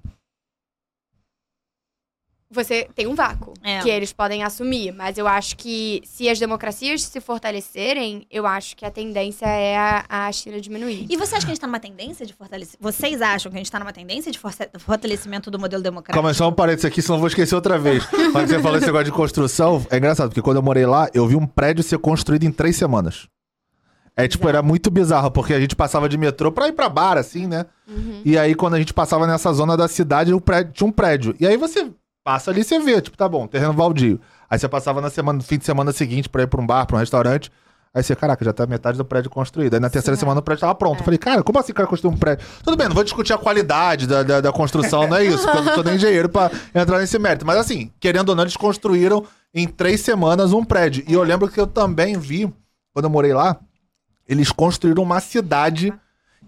você tem um vácuo É. que eles podem assumir. Mas eu acho que se as democracias se fortalecerem, eu acho que a tendência é a, a China diminuir. E você acha que a gente tá numa tendência de fortalecimento? Vocês acham que a gente tá numa tendência de fortalecimento do modelo democrático? Calma, só um parênteses aqui, senão eu vou esquecer outra vez. Mas você falou esse negócio de construção, é engraçado, porque quando eu morei lá, eu vi um prédio ser construído em três semanas. É tipo, era muito bizarro, porque a gente passava de metrô pra ir pra bar, assim, né? Uhum. E aí, quando a gente passava nessa zona da cidade, o prédio, tinha um prédio. E aí você passa ali e você vê, tipo, tá bom, terreno baldio. Aí você passava na semana, no fim de semana seguinte pra ir pra um bar, pra um restaurante. Aí você, caraca, já tá metade do prédio construído. Aí na terceira semana o prédio tava pronto. Eu falei, cara, como assim o cara construiu um prédio? Tudo bem, não vou discutir a qualidade da, da, da construção, não é isso. Porque eu não sou nem engenheiro pra entrar nesse mérito. Mas assim, querendo ou não, eles construíram em três semanas um prédio. E eu lembro que eu também vi, quando eu morei lá, eles construíram uma cidade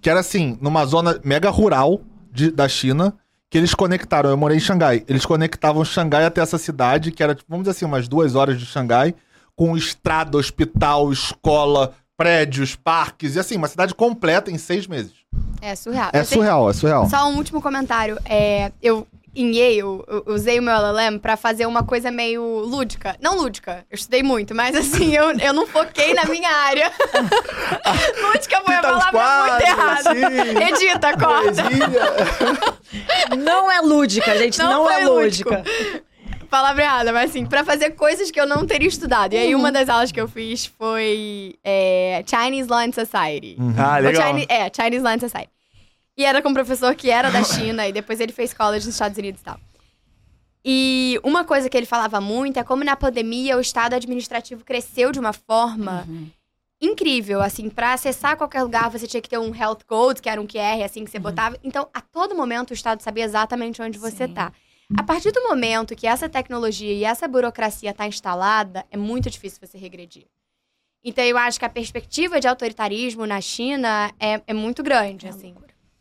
que era assim, numa zona mega rural de- da China, que eles conectaram. Eu morei em Xangai. Eles conectavam Xangai até essa cidade, que era, vamos dizer assim, umas duas horas de Xangai, com estrada, hospital, escola, prédios, parques, e assim, uma cidade completa em seis meses. É surreal. É Eu tenho- surreal, é surreal. Só um último comentário. É, eu, em Yale, eu usei o meu LLM pra fazer uma coisa meio lúdica. Não lúdica, eu estudei muito, mas assim, eu, eu não foquei na minha área. lúdica foi a Pintar palavra muito quadros, errada. assim. Edita, corta. Não é lúdica, gente. Não Não, é lúdico. lúdica. Palavra errada, mas assim, pra fazer coisas que eu não teria estudado. E aí, uma das aulas que eu fiz foi é, Chinese Law and Society. Ah, Ou legal. Chinese, é, Chinese Land Society. E era com um professor que era da China, e depois ele fez college nos Estados Unidos e tal. E uma coisa que ele falava muito é como na pandemia o Estado administrativo cresceu de uma forma incrível. Assim, pra acessar qualquer lugar você tinha que ter um health code, que era um QR, assim, que você botava. Então, a todo momento o Estado sabia exatamente onde você Sim. tá. A partir do momento que essa tecnologia e essa burocracia está instalada, é muito difícil você regredir. Então, eu acho que a perspectiva de autoritarismo na China é, é muito grande, assim.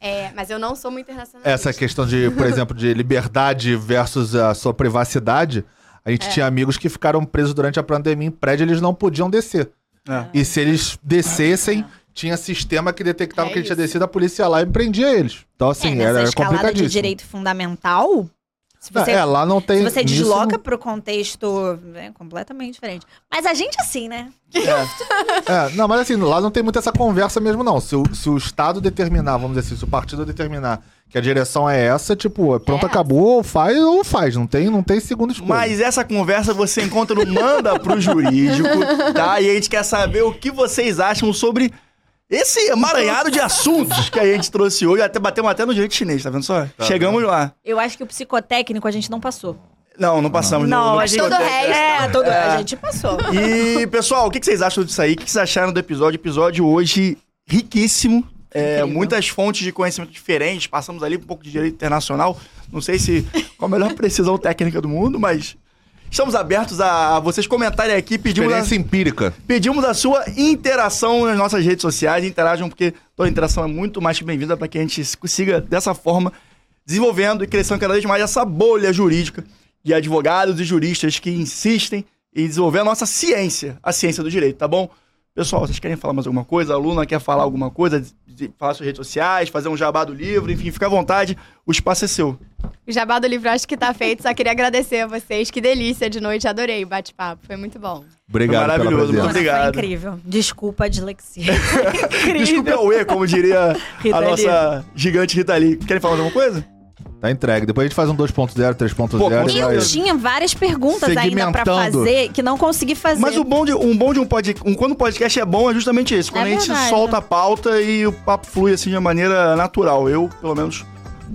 É, mas eu não sou muito internacionalista. Essa questão de, por exemplo, de liberdade versus a sua privacidade, a gente tinha amigos que ficaram presos durante a pandemia em prédio, eles não podiam descer. É. E se eles descessem, tinha sistema que detectava É que ele tinha descido, a polícia ia lá e prendia eles. Então, É, assim, nessa era escalada complicadíssimo. de direito fundamental, se você, É, lá não tem. se você desloca não- pro contexto é completamente diferente. Mas a gente assim, né? É, não, mas assim, lá não tem muito essa conversa mesmo, não. Se o, se o Estado determinar, vamos dizer assim, se o partido determinar que a direção é essa, tipo, pronto, É. acabou, ou faz ou faz. Não tem, não tem segundo escolha. Mas essa conversa você encontra no Manda pro Jurídico, tá? E a gente quer saber o que vocês acham sobre esse emaranhado de assuntos que a gente trouxe hoje. Até batemos até no direito chinês, tá vendo só? Chegamos lá. Eu acho que o psicotécnico a gente não passou. Não, não passamos no, Não, no a gente- Todo o resto. É, todo, a gente passou. E, pessoal, o que vocês acham disso aí? O que vocês acharam do episódio? Episódio hoje riquíssimo. É, muitas fontes de conhecimento diferentes. Passamos ali um pouco de direito internacional. Não sei se com a melhor precisão técnica do mundo, mas estamos abertos a, a vocês comentarem aqui. Pedimos a, Experiência empírica. pedimos a sua interação nas nossas redes sociais. Interajam, porque toda interação é muito mais que bem-vinda para que a gente consiga, dessa forma, desenvolvendo e crescendo cada vez mais essa bolha jurídica de advogados e juristas que insistem em desenvolver a nossa ciência, a ciência do direito, tá bom? Pessoal, vocês querem falar mais alguma coisa? A aluna quer falar alguma coisa? Falar suas redes sociais, fazer um jabá do livro, enfim, fica à vontade, o espaço é seu. O jabá do livro acho que tá feito, só queria agradecer a vocês. Que delícia de noite, adorei o bate-papo, foi muito bom. Obrigado pela Maravilhoso. Luna, obrigado. foi incrível. Desculpa a dislexia. Desculpe ao E, como diria a nossa gigante Rita Lee. Querem falar mais alguma coisa? Tá entregue. Depois a gente faz um 2.0, 3.0. Pô, com e Eu tinha várias perguntas ainda pra fazer que não consegui fazer. Mas o bom de um bom de um podcast, um, quando o podcast é bom é justamente esse, quando É a gente verdade. solta a pauta e o papo flui assim de maneira natural. Eu, pelo menos,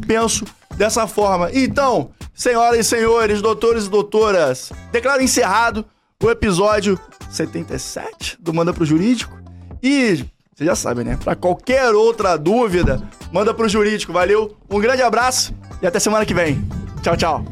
penso dessa forma. Então, senhoras e senhores, doutores e doutoras, declaro encerrado o episódio 77 do Manda pro Jurídico. E vocês já sabem, né? Pra qualquer outra dúvida, manda pro Jurídico. Valeu, um grande abraço e até semana que vem. Tchau, tchau.